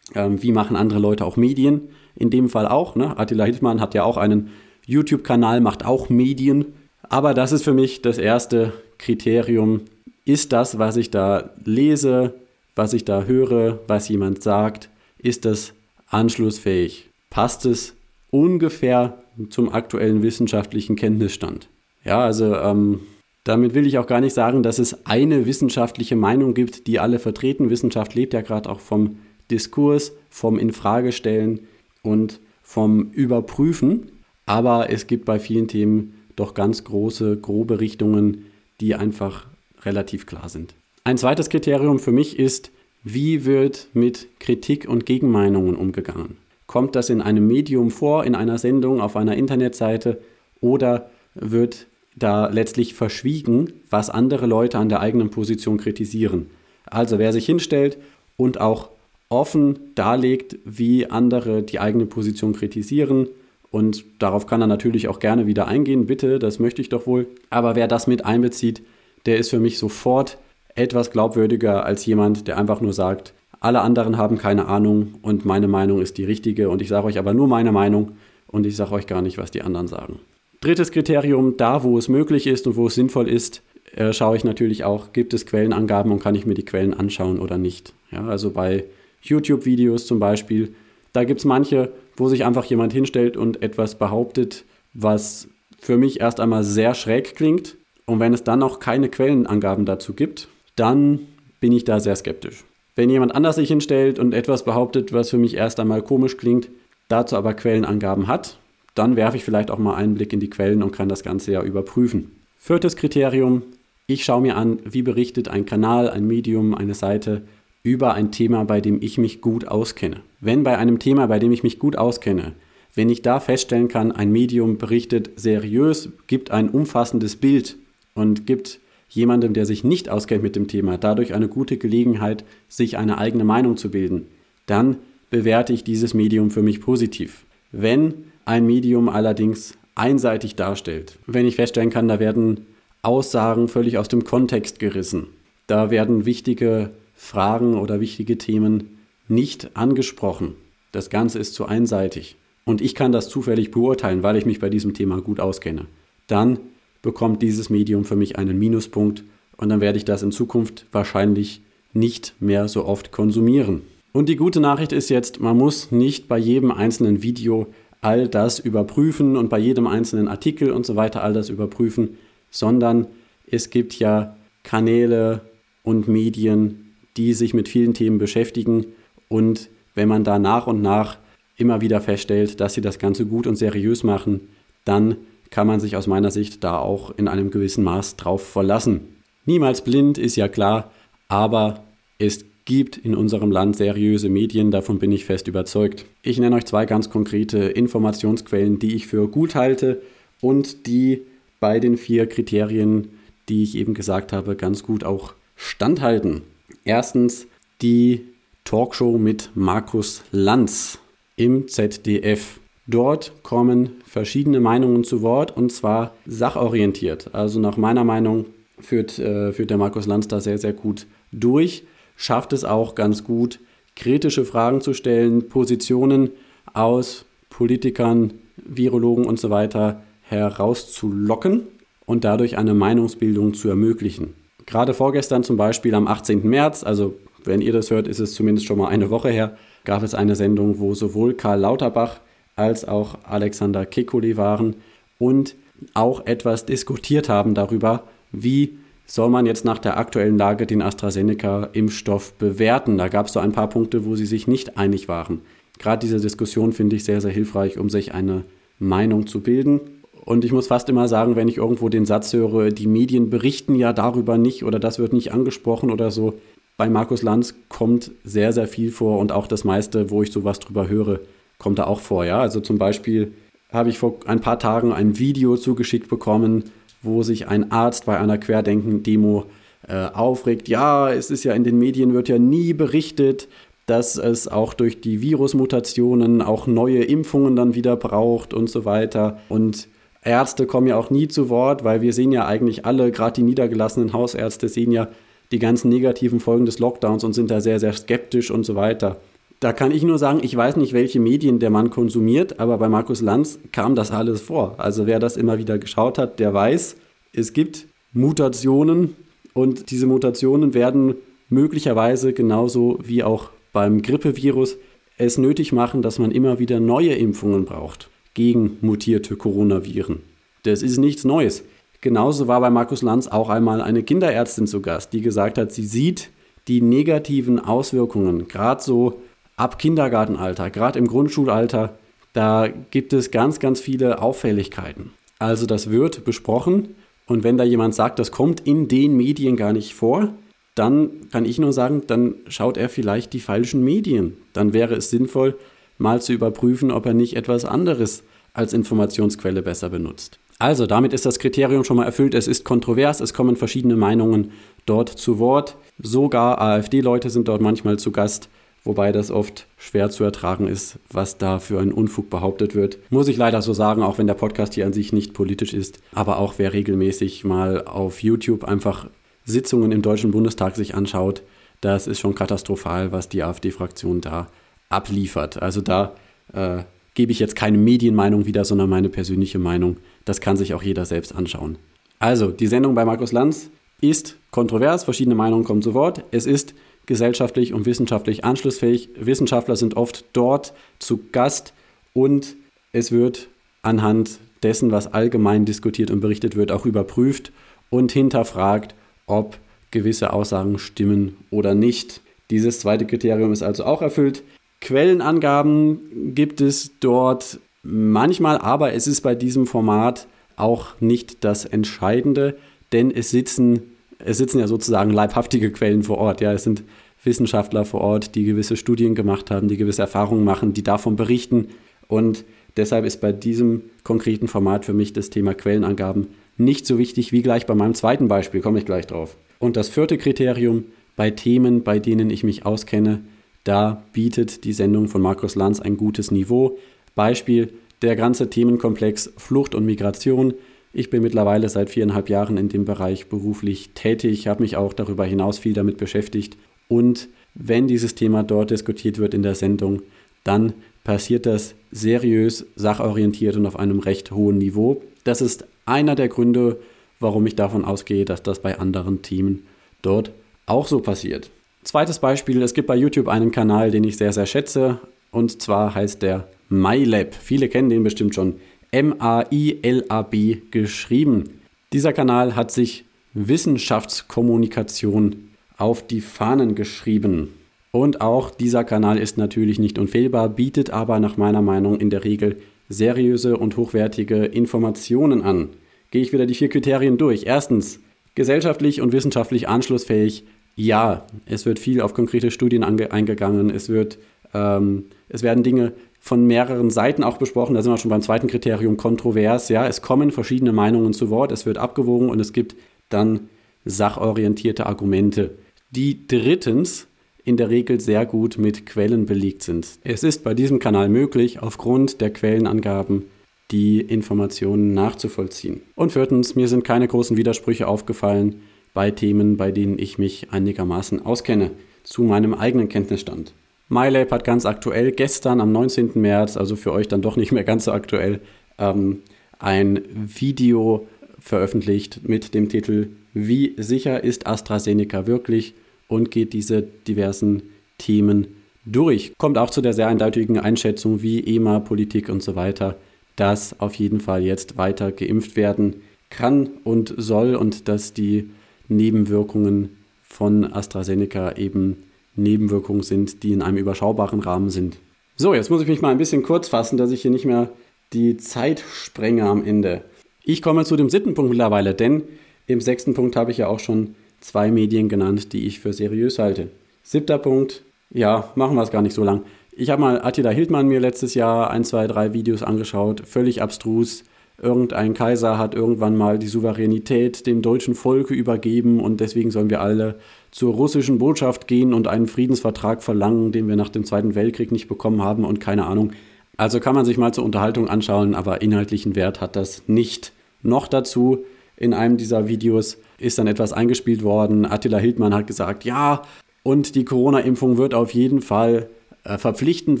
Ähm, wie machen andere Leute auch Medien? in dem Fall auch. Ne? Attila Hildmann hat ja auch einen YouTube-Kanal, macht auch Medien. Aber das ist für mich das erste Kriterium. Ist das, was ich da lese, was ich da höre, was jemand sagt, ist das anschlussfähig? Passt es ungefähr zum aktuellen wissenschaftlichen Kenntnisstand? Ja, also ähm, damit will ich auch gar nicht sagen, dass es eine wissenschaftliche Meinung gibt, die alle vertreten. Wissenschaft lebt ja gerade auch vom Diskurs, vom Infragestellen und vom Überprüfen. Aber es gibt bei vielen Themen doch ganz große, grobe Richtungen, die einfach relativ klar sind. Ein zweites Kriterium für mich ist, wie wird mit Kritik und Gegenmeinungen umgegangen? Kommt das in einem Medium vor, in einer Sendung, auf einer Internetseite oder wird da letztlich verschwiegen, was andere Leute an der eigenen Position kritisieren? Also wer sich hinstellt und auch offen darlegt, wie andere die eigene Position kritisieren. Und darauf kann er natürlich auch gerne wieder eingehen, bitte, das möchte ich doch wohl. Aber wer das mit einbezieht, der ist für mich sofort etwas glaubwürdiger als jemand, der einfach nur sagt, alle anderen haben keine Ahnung und meine Meinung ist die richtige und ich sage euch aber nur meine Meinung und ich sage euch gar nicht, was die anderen sagen. Drittes Kriterium, da wo es möglich ist und wo es sinnvoll ist, äh, schaue ich natürlich auch, gibt es Quellenangaben und kann ich mir die Quellen anschauen oder nicht. Ja, also bei YouTube-Videos zum Beispiel. Da gibt es manche, wo sich einfach jemand hinstellt und etwas behauptet, was für mich erst einmal sehr schräg klingt. Und wenn es dann noch keine Quellenangaben dazu gibt, dann bin ich da sehr skeptisch. Wenn jemand anders sich hinstellt und etwas behauptet, was für mich erst einmal komisch klingt, dazu aber Quellenangaben hat, dann werfe ich vielleicht auch mal einen Blick in die Quellen und kann das Ganze ja überprüfen. Viertes Kriterium, ich schaue mir an, wie berichtet ein Kanal, ein Medium, eine Seite über ein Thema, bei dem ich mich gut auskenne. Wenn bei einem Thema, bei dem ich mich gut auskenne, wenn ich da feststellen kann, ein Medium berichtet seriös, gibt ein umfassendes Bild und gibt jemandem, der sich nicht auskennt mit dem Thema, dadurch eine gute Gelegenheit, sich eine eigene Meinung zu bilden, dann bewerte ich dieses Medium für mich positiv. Wenn ein Medium allerdings einseitig darstellt, wenn ich feststellen kann, da werden Aussagen völlig aus dem Kontext gerissen, da werden wichtige Fragen oder wichtige Themen nicht angesprochen. Das Ganze ist zu einseitig. Und ich kann das zufällig beurteilen, weil ich mich bei diesem Thema gut auskenne. Dann bekommt dieses Medium für mich einen Minuspunkt und dann werde ich das in Zukunft wahrscheinlich nicht mehr so oft konsumieren. Und die gute Nachricht ist jetzt, man muss nicht bei jedem einzelnen Video all das überprüfen und bei jedem einzelnen Artikel und so weiter all das überprüfen, sondern es gibt ja Kanäle und Medien, die sich mit vielen Themen beschäftigen und wenn man da nach und nach immer wieder feststellt, dass sie das Ganze gut und seriös machen, dann kann man sich aus meiner Sicht da auch in einem gewissen Maß drauf verlassen. Niemals blind ist ja klar, aber Es gibt in unserem Land seriöse Medien, davon bin ich fest überzeugt. Ich nenne euch zwei ganz konkrete Informationsquellen, die ich für gut halte und die bei den vier Kriterien, die ich eben gesagt habe, ganz gut auch standhalten. Erstens die Talkshow mit Markus Lanz im ZDF. Dort kommen verschiedene Meinungen zu Wort und zwar sachorientiert. Also nach meiner Meinung führt, äh, führt der Markus Lanz da sehr, sehr gut durch, schafft es auch ganz gut, kritische Fragen zu stellen, Positionen aus Politikern, Virologen und so weiter herauszulocken und dadurch eine Meinungsbildung zu ermöglichen. Gerade vorgestern zum Beispiel am 18. März, also wenn ihr das hört, ist es zumindest schon mal eine Woche her, gab es eine Sendung, wo sowohl Karl Lauterbach als auch Alexander Kekulé waren und auch etwas diskutiert haben darüber, wie soll man jetzt nach der aktuellen Lage den AstraZeneca-Impfstoff bewerten. Da gab es so ein paar Punkte, wo sie sich nicht einig waren. Gerade diese Diskussion finde ich sehr, sehr hilfreich, um sich eine Meinung zu bilden. Und ich muss fast immer sagen, wenn ich irgendwo den Satz höre, die Medien berichten ja darüber nicht oder das wird nicht angesprochen oder so, bei Markus Lanz kommt sehr, sehr viel vor und auch das meiste, wo ich sowas drüber höre, kommt da auch vor. Ja? Also zum Beispiel habe ich vor ein paar Tagen ein Video zugeschickt bekommen, wo sich ein Arzt bei einer Querdenken-Demo äh, aufregt. Ja, es ist ja in den Medien wird ja nie berichtet, dass es auch durch die Virusmutationen auch neue Impfungen dann wieder braucht und so weiter. Und Ärzte kommen ja auch nie zu Wort, weil wir sehen ja eigentlich alle, gerade die niedergelassenen Hausärzte sehen ja die ganzen negativen Folgen des Lockdowns und sind da sehr, sehr skeptisch und so weiter. Da kann ich nur sagen, ich weiß nicht, welche Medien der Mann konsumiert, aber bei Markus Lanz kam das alles vor. Also wer das immer wieder geschaut hat, der weiß, es gibt Mutationen und diese Mutationen werden möglicherweise genauso wie auch beim Grippevirus es nötig machen, dass man immer wieder neue Impfungen braucht gegen mutierte Coronaviren. Das ist nichts Neues. Genauso war bei Markus Lanz auch einmal eine Kinderärztin zu Gast, die gesagt hat, sie sieht die negativen Auswirkungen, gerade so ab Kindergartenalter, gerade im Grundschulalter, da gibt es ganz, ganz viele Auffälligkeiten. Also das wird besprochen und wenn da jemand sagt, das kommt in den Medien gar nicht vor, dann kann ich nur sagen, dann schaut er vielleicht die falschen Medien. Dann wäre es sinnvoll, mal zu überprüfen, ob er nicht etwas anderes als Informationsquelle besser benutzt. Also, damit ist das Kriterium schon mal erfüllt. Es ist kontrovers, es kommen verschiedene Meinungen dort zu Wort. Sogar AfD-Leute sind dort manchmal zu Gast wobei das oft schwer zu ertragen ist, was da für ein Unfug behauptet wird. Muss ich leider so sagen, auch wenn der Podcast hier an sich nicht politisch ist, aber auch wer regelmäßig mal auf YouTube einfach Sitzungen im Deutschen Bundestag sich anschaut, das ist schon katastrophal, was die AfD-Fraktion da abliefert. Also da äh, gebe ich jetzt keine Medienmeinung wieder, sondern meine persönliche Meinung. Das kann sich auch jeder selbst anschauen. Also, die Sendung bei Markus Lanz ist kontrovers, verschiedene Meinungen kommen zu Wort. Es ist gesellschaftlich und wissenschaftlich anschlussfähig. Wissenschaftler sind oft dort zu Gast und es wird anhand dessen, was allgemein diskutiert und berichtet wird, auch überprüft und hinterfragt, ob gewisse Aussagen stimmen oder nicht. Dieses zweite Kriterium ist also auch erfüllt. Quellenangaben gibt es dort manchmal, aber es ist bei diesem Format auch nicht das Entscheidende, denn es sitzen es sitzen ja sozusagen leibhaftige Quellen vor Ort. Ja, es sind Wissenschaftler vor Ort, die gewisse Studien gemacht haben, die gewisse Erfahrungen machen, die davon berichten. Und deshalb ist bei diesem konkreten Format für mich das Thema Quellenangaben nicht so wichtig wie gleich bei meinem zweiten Beispiel, komme ich gleich drauf. Und das vierte Kriterium bei Themen, bei denen ich mich auskenne, da bietet die Sendung von Markus Lanz ein gutes Niveau. Beispiel der ganze Themenkomplex Flucht und Migration ich bin mittlerweile seit viereinhalb Jahren in dem Bereich beruflich tätig, habe mich auch darüber hinaus viel damit beschäftigt. Und wenn dieses Thema dort diskutiert wird in der Sendung, dann passiert das seriös, sachorientiert und auf einem recht hohen Niveau. Das ist einer der Gründe, warum ich davon ausgehe, dass das bei anderen Themen dort auch so passiert. Zweites Beispiel, es gibt bei YouTube einen Kanal, den ich sehr, sehr schätze, und zwar heißt der MyLab. Viele kennen den bestimmt schon. M-A-I-L-A-B geschrieben. Dieser Kanal hat sich Wissenschaftskommunikation auf die Fahnen geschrieben. Und auch dieser Kanal ist natürlich nicht unfehlbar, bietet aber nach meiner Meinung in der Regel seriöse und hochwertige Informationen an. Gehe ich wieder die vier Kriterien durch. Erstens, gesellschaftlich und wissenschaftlich anschlussfähig Ja, es wird viel auf konkrete Studien eingegangen. Es, wird, ähm, es werden Dinge von mehreren Seiten auch besprochen. Da sind wir schon beim zweiten Kriterium kontrovers. Ja, es kommen verschiedene Meinungen zu Wort, es wird abgewogen und es gibt dann sachorientierte Argumente, die drittens in der Regel sehr gut mit Quellen belegt sind. Es ist bei diesem Kanal möglich, aufgrund der Quellenangaben die Informationen nachzuvollziehen. Und viertens, mir sind keine großen Widersprüche aufgefallen bei Themen, bei denen ich mich einigermaßen auskenne, zu meinem eigenen Kenntnisstand. MyLab hat ganz aktuell gestern am 19. März, also für euch dann doch nicht mehr ganz so aktuell, ähm, ein Video veröffentlicht mit dem Titel Wie sicher ist AstraZeneca wirklich? und geht diese diversen Themen durch. Kommt auch zu der sehr eindeutigen Einschätzung wie EMA, Politik und so weiter dass auf jeden Fall jetzt weiter geimpft werden kann und soll und dass die Nebenwirkungen von AstraZeneca eben Nebenwirkungen sind, die in einem überschaubaren Rahmen sind. So, jetzt muss ich mich mal ein bisschen kurz fassen, dass ich hier nicht mehr die Zeit sprenge am Ende. Ich komme zu dem siebten Punkt mittlerweile, denn im sechsten Punkt habe ich ja auch schon zwei Medien genannt, die ich für seriös halte. Siebter Punkt, ja, machen wir es gar nicht so lang. Ich habe mal Attila Hildmann mir letztes Jahr ein, zwei, drei Videos angeschaut, völlig abstrus. Irgendein Kaiser hat irgendwann mal die Souveränität dem deutschen Volke übergeben und deswegen sollen wir alle zur russischen Botschaft gehen und einen Friedensvertrag verlangen, den wir nach dem Zweiten Weltkrieg nicht bekommen haben und keine Ahnung. Also kann man sich mal zur Unterhaltung anschauen, aber inhaltlichen Wert hat das nicht. Noch dazu, in einem dieser Videos ist dann etwas eingespielt worden. Attila Hildmann hat gesagt, ja, und die Corona-Impfung wird auf jeden Fall verpflichtend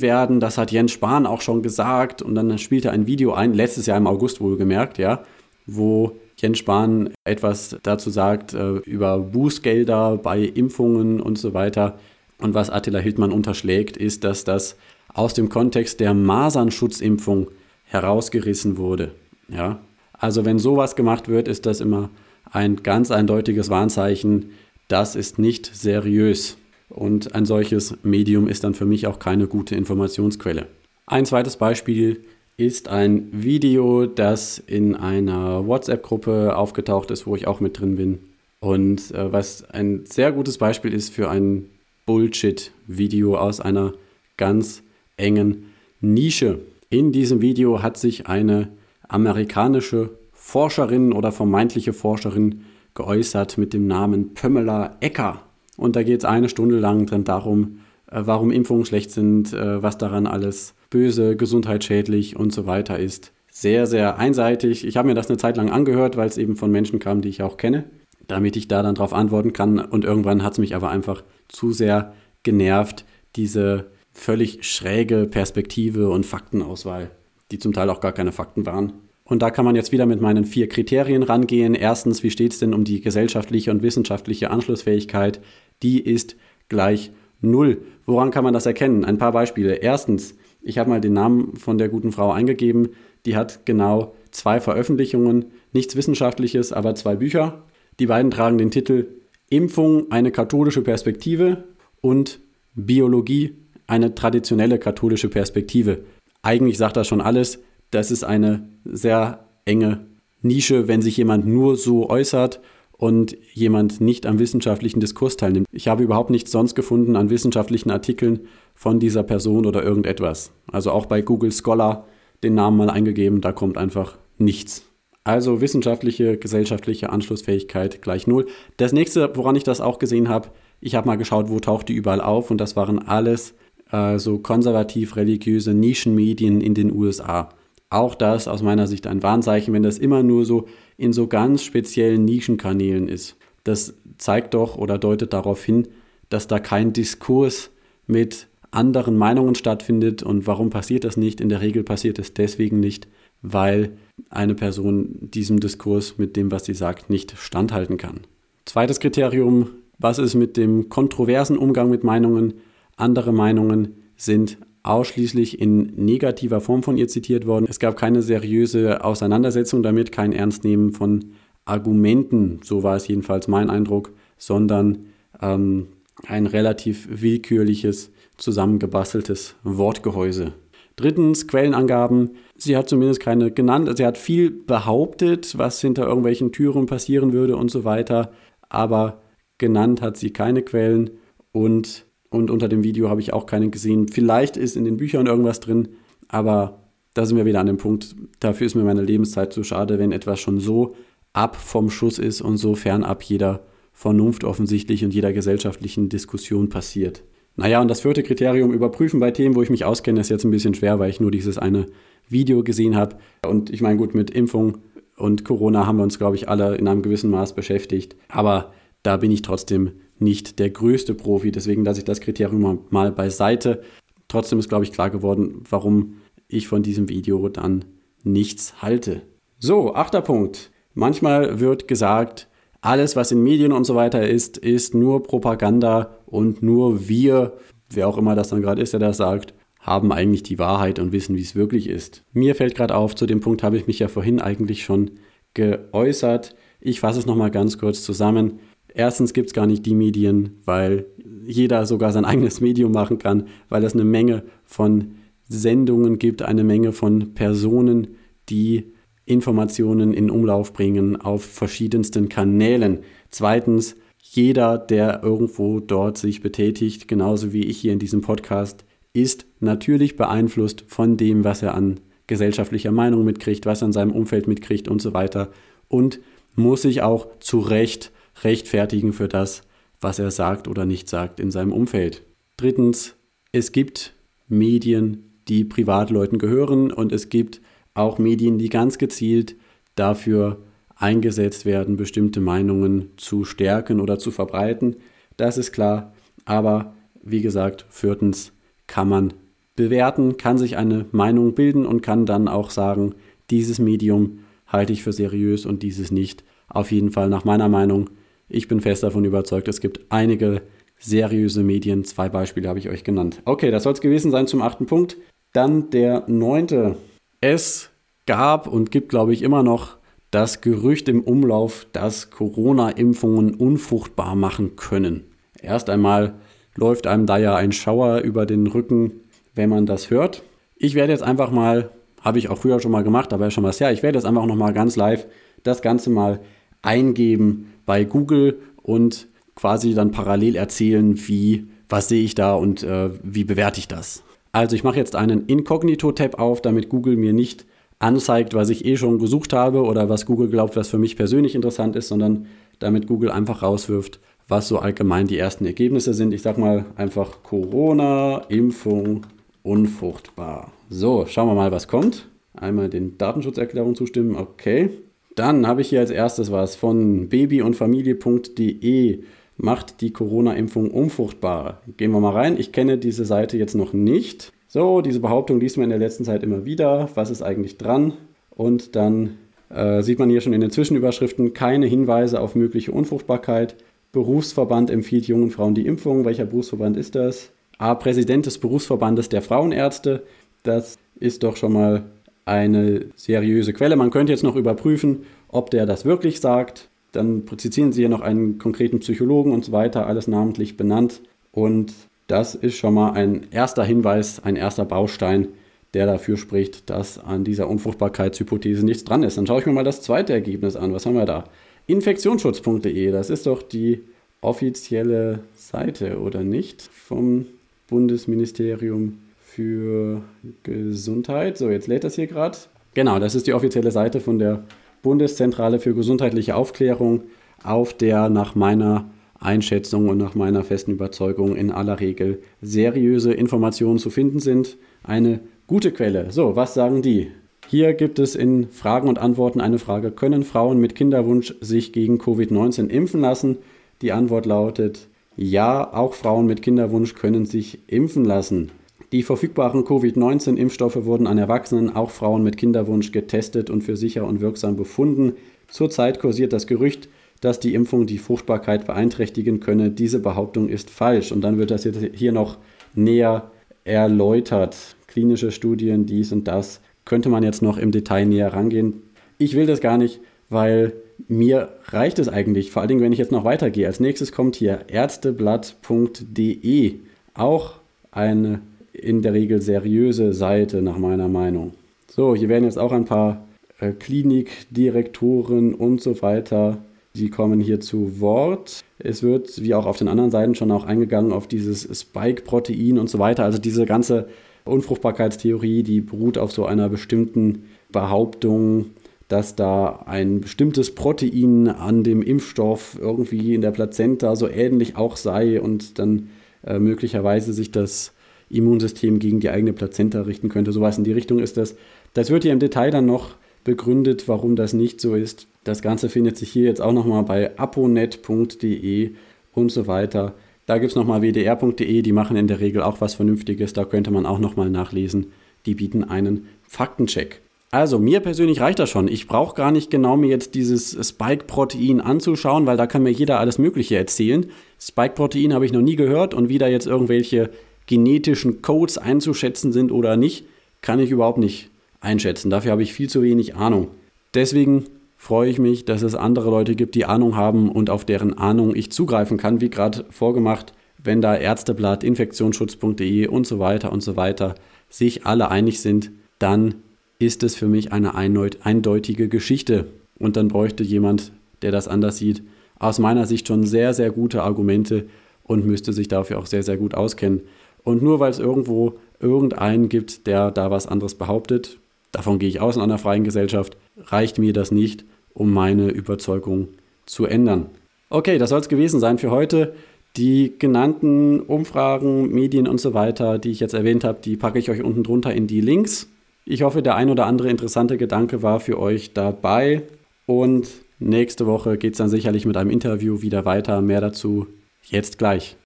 werden. Das hat Jens Spahn auch schon gesagt. Und dann spielte ein Video ein, letztes Jahr im August wohlgemerkt, ja, wo Jens Spahn etwas dazu sagt äh, über Bußgelder bei Impfungen und so weiter. Und was Attila Hildmann unterschlägt, ist, dass das aus dem Kontext der Masernschutzimpfung herausgerissen wurde. Ja? Also wenn sowas gemacht wird, ist das immer ein ganz eindeutiges Warnzeichen, das ist nicht seriös. Und ein solches Medium ist dann für mich auch keine gute Informationsquelle. Ein zweites Beispiel ist ein Video, das in einer WhatsApp-Gruppe aufgetaucht ist, wo ich auch mit drin bin. Und äh, was ein sehr gutes Beispiel ist für ein Bullshit-Video aus einer ganz engen Nische. In diesem Video hat sich eine amerikanische Forscherin oder vermeintliche Forscherin geäußert mit dem Namen Pamela Ecker. Und da geht es eine Stunde lang drin darum, äh, warum Impfungen schlecht sind, äh, was daran alles böse, gesundheitsschädlich und so weiter ist. Sehr, sehr einseitig. Ich habe mir das eine Zeit lang angehört, weil es eben von Menschen kam, die ich auch kenne, damit ich da dann darauf antworten kann. Und irgendwann hat es mich aber einfach zu sehr genervt, diese völlig schräge Perspektive und Faktenauswahl, die zum Teil auch gar keine Fakten waren. Und da kann man jetzt wieder mit meinen vier Kriterien rangehen. Erstens, wie steht es denn um die gesellschaftliche und wissenschaftliche Anschlussfähigkeit? Die ist gleich null. Woran kann man das erkennen? Ein paar Beispiele. Erstens, ich habe mal den Namen von der guten Frau eingegeben. Die hat genau zwei Veröffentlichungen, nichts Wissenschaftliches, aber zwei Bücher. Die beiden tragen den Titel Impfung, eine katholische Perspektive und Biologie, eine traditionelle katholische Perspektive. Eigentlich sagt das schon alles das ist eine sehr enge Nische, wenn sich jemand nur so äußert und jemand nicht am wissenschaftlichen Diskurs teilnimmt. Ich habe überhaupt nichts sonst gefunden an wissenschaftlichen Artikeln von dieser Person oder irgendetwas. Also auch bei Google Scholar den Namen mal eingegeben, da kommt einfach nichts. Also wissenschaftliche, gesellschaftliche Anschlussfähigkeit gleich null. Das nächste, woran ich das auch gesehen habe, ich habe mal geschaut, wo taucht die überall auf und das waren alles äh, so konservativ-religiöse Nischenmedien in den USA. Auch das aus meiner Sicht ein Warnzeichen, wenn das immer nur so in so ganz speziellen Nischenkanälen ist. Das zeigt doch oder deutet darauf hin, dass da kein Diskurs mit anderen Meinungen stattfindet. Und warum passiert das nicht? In der Regel passiert es deswegen nicht, weil eine Person diesem Diskurs mit dem, was sie sagt, nicht standhalten kann. Zweites Kriterium, was ist mit dem kontroversen Umgang mit Meinungen? Andere Meinungen sind ausschließlich in negativer Form von ihr zitiert worden. Es gab keine seriöse Auseinandersetzung damit, kein Ernstnehmen von Argumenten, so war es jedenfalls mein Eindruck, sondern ähm, ein relativ willkürliches, zusammengebasteltes Wortgehäuse. Drittens, Quellenangaben. Sie hat zumindest keine genannt. Sie hat viel behauptet, was hinter irgendwelchen Türen passieren würde und so weiter, aber genannt hat sie keine Quellen und, und unter dem Video habe ich auch keine gesehen. Vielleicht ist in den Büchern irgendwas drin, aber da sind wir wieder an dem Punkt, dafür ist mir meine Lebenszeit zu schade, wenn etwas schon so ab vom Schuss ist und so fernab jeder Vernunft offensichtlich und jeder gesellschaftlichen Diskussion passiert. Naja, und das vierte Kriterium, überprüfen bei Themen, wo ich mich auskenne, ist jetzt ein bisschen schwer, weil ich nur dieses eine Video gesehen habe. Und ich meine, gut, mit Impfung und Corona haben wir uns, glaube ich, alle in einem gewissen Maß beschäftigt. Aber da bin ich trotzdem nicht der größte Profi. Deswegen lasse ich das Kriterium mal beiseite. Trotzdem ist, glaube ich, klar geworden, warum ich von diesem Video dann nichts halte. So, achter Punkt. Manchmal wird gesagt, alles, was in Medien und so weiter ist, ist nur Propaganda und nur wir, wer auch immer das dann gerade ist, der das sagt, haben eigentlich die Wahrheit und wissen, wie es wirklich ist. Mir fällt gerade auf, zu dem Punkt habe ich mich ja vorhin eigentlich schon geäußert. Ich fasse es nochmal ganz kurz zusammen. Erstens gibt es gar nicht die Medien, weil jeder sogar sein eigenes Medium machen kann, weil es eine Menge von Sendungen gibt, eine Menge von Personen, die Informationen in Umlauf bringen auf verschiedensten Kanälen. Zweitens, jeder, der irgendwo dort sich betätigt, genauso wie ich hier in diesem Podcast, ist natürlich beeinflusst von dem, was er an gesellschaftlicher Meinung mitkriegt, was er in seinem Umfeld mitkriegt und so weiter und muss sich auch zu Recht rechtfertigen für das, was er sagt oder nicht sagt in seinem Umfeld. Drittens, es gibt Medien, die Privatleuten gehören und es gibt auch Medien, die ganz gezielt dafür eingesetzt werden, bestimmte Meinungen zu stärken oder zu verbreiten. Das ist klar. Aber wie gesagt, viertens kann man bewerten, kann sich eine Meinung bilden und kann dann auch sagen, dieses Medium halte ich für seriös und dieses nicht. Auf jeden Fall nach meiner Meinung. Ich bin fest davon überzeugt, es gibt einige seriöse Medien. Zwei Beispiele habe ich euch genannt. Okay, das soll es gewesen sein zum achten Punkt. Dann der neunte. Es gab und gibt, glaube ich, immer noch das Gerücht im Umlauf, dass Corona-Impfungen unfruchtbar machen können. Erst einmal läuft einem da ja ein Schauer über den Rücken, wenn man das hört. Ich werde jetzt einfach mal, habe ich auch früher schon mal gemacht, aber schon was her, ich werde jetzt einfach noch mal ganz live das Ganze mal eingeben bei Google und quasi dann parallel erzählen, wie, was sehe ich da und äh, wie bewerte ich das. Also ich mache jetzt einen Inkognito-Tab auf, damit Google mir nicht anzeigt, was ich eh schon gesucht habe oder was Google glaubt, was für mich persönlich interessant ist, sondern damit Google einfach rauswirft, was so allgemein die ersten Ergebnisse sind. Ich sag mal einfach Corona, Impfung, unfruchtbar. So, schauen wir mal, was kommt. Einmal den Datenschutzerklärungen zustimmen, okay. Dann habe ich hier als erstes was von baby- und Familie.de. Macht die Corona-Impfung unfruchtbar. Gehen wir mal rein. Ich kenne diese Seite jetzt noch nicht. So, diese Behauptung liest man in der letzten Zeit immer wieder. Was ist eigentlich dran? Und dann äh, sieht man hier schon in den Zwischenüberschriften keine Hinweise auf mögliche Unfruchtbarkeit. Berufsverband empfiehlt jungen Frauen die Impfung. Welcher Berufsverband ist das? A. Präsident des Berufsverbandes der Frauenärzte. Das ist doch schon mal eine seriöse Quelle. Man könnte jetzt noch überprüfen, ob der das wirklich sagt. Dann zitieren Sie hier noch einen konkreten Psychologen und so weiter, alles namentlich benannt. Und das ist schon mal ein erster Hinweis, ein erster Baustein, der dafür spricht, dass an dieser Unfruchtbarkeitshypothese nichts dran ist. Dann schaue ich mir mal das zweite Ergebnis an. Was haben wir da? Infektionsschutz.de, das ist doch die offizielle Seite, oder nicht? Vom Bundesministerium für Gesundheit. So, jetzt lädt das hier gerade. Genau, das ist die offizielle Seite von der Bundeszentrale für gesundheitliche Aufklärung, auf der nach meiner Einschätzung und nach meiner festen Überzeugung in aller Regel seriöse Informationen zu finden sind. Eine gute Quelle. So, was sagen die? Hier gibt es in Fragen und Antworten eine Frage, können Frauen mit Kinderwunsch sich gegen Covid-19 impfen lassen? Die Antwort lautet, ja, auch Frauen mit Kinderwunsch können sich impfen lassen. Die verfügbaren Covid-19-Impfstoffe wurden an Erwachsenen, auch Frauen mit Kinderwunsch, getestet und für sicher und wirksam befunden. Zurzeit kursiert das Gerücht, dass die Impfung die Fruchtbarkeit beeinträchtigen könne. Diese Behauptung ist falsch. Und dann wird das jetzt hier noch näher erläutert. Klinische Studien, dies und das. Könnte man jetzt noch im Detail näher rangehen. Ich will das gar nicht, weil mir reicht es eigentlich, vor allen Dingen, wenn ich jetzt noch weitergehe. Als nächstes kommt hier ärzteblatt.de. Auch eine in der Regel seriöse Seite nach meiner Meinung. So, hier werden jetzt auch ein paar äh, Klinikdirektoren und so weiter die kommen hier zu Wort. Es wird, wie auch auf den anderen Seiten, schon auch eingegangen auf dieses Spike-Protein und so weiter. Also diese ganze Unfruchtbarkeitstheorie, die beruht auf so einer bestimmten Behauptung, dass da ein bestimmtes Protein an dem Impfstoff irgendwie in der Plazenta so ähnlich auch sei und dann äh, möglicherweise sich das Immunsystem gegen die eigene Plazenta richten könnte. Sowas in die Richtung ist das. Das wird hier im Detail dann noch begründet, warum das nicht so ist. Das Ganze findet sich hier jetzt auch nochmal bei aponet.de und so weiter. Da gibt es nochmal wdr.de, die machen in der Regel auch was Vernünftiges, da könnte man auch nochmal nachlesen. Die bieten einen Faktencheck. Also, mir persönlich reicht das schon. Ich brauche gar nicht genau mir jetzt dieses Spike-Protein anzuschauen, weil da kann mir jeder alles Mögliche erzählen. Spike-Protein habe ich noch nie gehört und wie da jetzt irgendwelche genetischen Codes einzuschätzen sind oder nicht, kann ich überhaupt nicht einschätzen. Dafür habe ich viel zu wenig Ahnung. Deswegen freue ich mich, dass es andere Leute gibt, die Ahnung haben und auf deren Ahnung ich zugreifen kann, wie gerade vorgemacht, wenn da Ärzteblatt, Infektionsschutz.de und so weiter und so weiter sich alle einig sind, dann ist es für mich eine eindeutige Geschichte. Und dann bräuchte jemand, der das anders sieht, aus meiner Sicht schon sehr, sehr gute Argumente und müsste sich dafür auch sehr, sehr gut auskennen. Und nur weil es irgendwo irgendeinen gibt, der da was anderes behauptet, davon gehe ich aus in einer freien Gesellschaft, reicht mir das nicht, um meine Überzeugung zu ändern. Okay, das soll es gewesen sein für heute. Die genannten Umfragen, Medien und so weiter, die ich jetzt erwähnt habe, die packe ich euch unten drunter in die Links. Ich hoffe, der ein oder andere interessante Gedanke war für euch dabei. Und nächste Woche geht es dann sicherlich mit einem Interview wieder weiter. Mehr dazu jetzt gleich.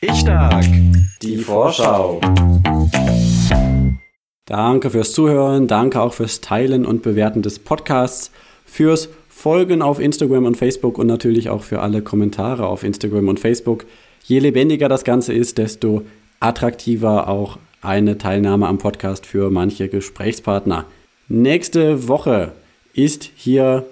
Ich stark. Die Vorschau. Danke fürs Zuhören, danke auch fürs Teilen und Bewerten des Podcasts, fürs Folgen auf Instagram und Facebook und natürlich auch für alle Kommentare auf Instagram und Facebook. Je lebendiger das Ganze ist, desto attraktiver auch eine Teilnahme am Podcast für manche Gesprächspartner. Nächste Woche ist hier,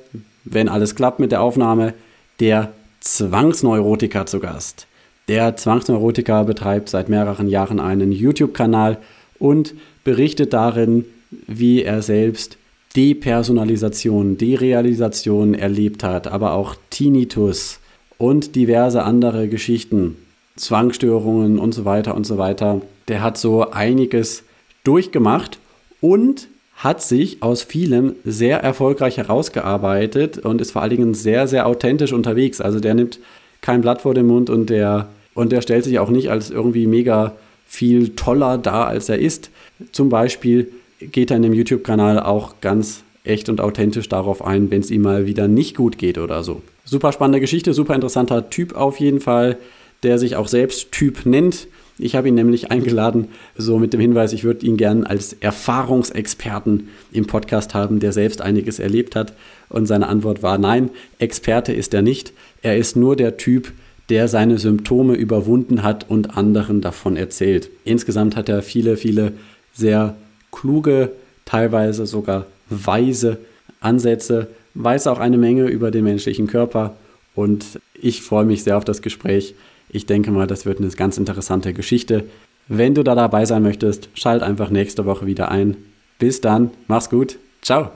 wenn alles klappt mit der Aufnahme, der Zwangsneurotiker zu Gast. Der Zwangsneurotiker betreibt seit mehreren Jahren einen YouTube-Kanal und berichtet darin, wie er selbst Depersonalisation, Derealisation erlebt hat, aber auch Tinnitus und diverse andere Geschichten, Zwangsstörungen und so weiter und so weiter. Der hat so einiges durchgemacht und hat sich aus vielem sehr erfolgreich herausgearbeitet und ist vor allen Dingen sehr, sehr authentisch unterwegs. Also der nimmt kein Blatt vor den Mund und der, und der stellt sich auch nicht als irgendwie mega viel toller dar, als er ist. Zum Beispiel geht er in dem YouTube-Kanal auch ganz echt und authentisch darauf ein, wenn es ihm mal wieder nicht gut geht oder so. Super spannende Geschichte, super interessanter Typ auf jeden Fall, der sich auch selbst Typ nennt. Ich habe ihn nämlich eingeladen, so mit dem Hinweis, ich würde ihn gern als Erfahrungsexperten im Podcast haben, der selbst einiges erlebt hat. Und seine Antwort war nein, Experte ist er nicht. Er ist nur der Typ, der seine Symptome überwunden hat und anderen davon erzählt. Insgesamt hat er viele, viele sehr kluge, teilweise sogar weise Ansätze, weiß auch eine Menge über den menschlichen Körper und ich freue mich sehr auf das Gespräch. Ich denke mal, das wird eine ganz interessante Geschichte. Wenn du da dabei sein möchtest, schalt einfach nächste Woche wieder ein. Bis dann, mach's gut, ciao.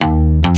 Thank you.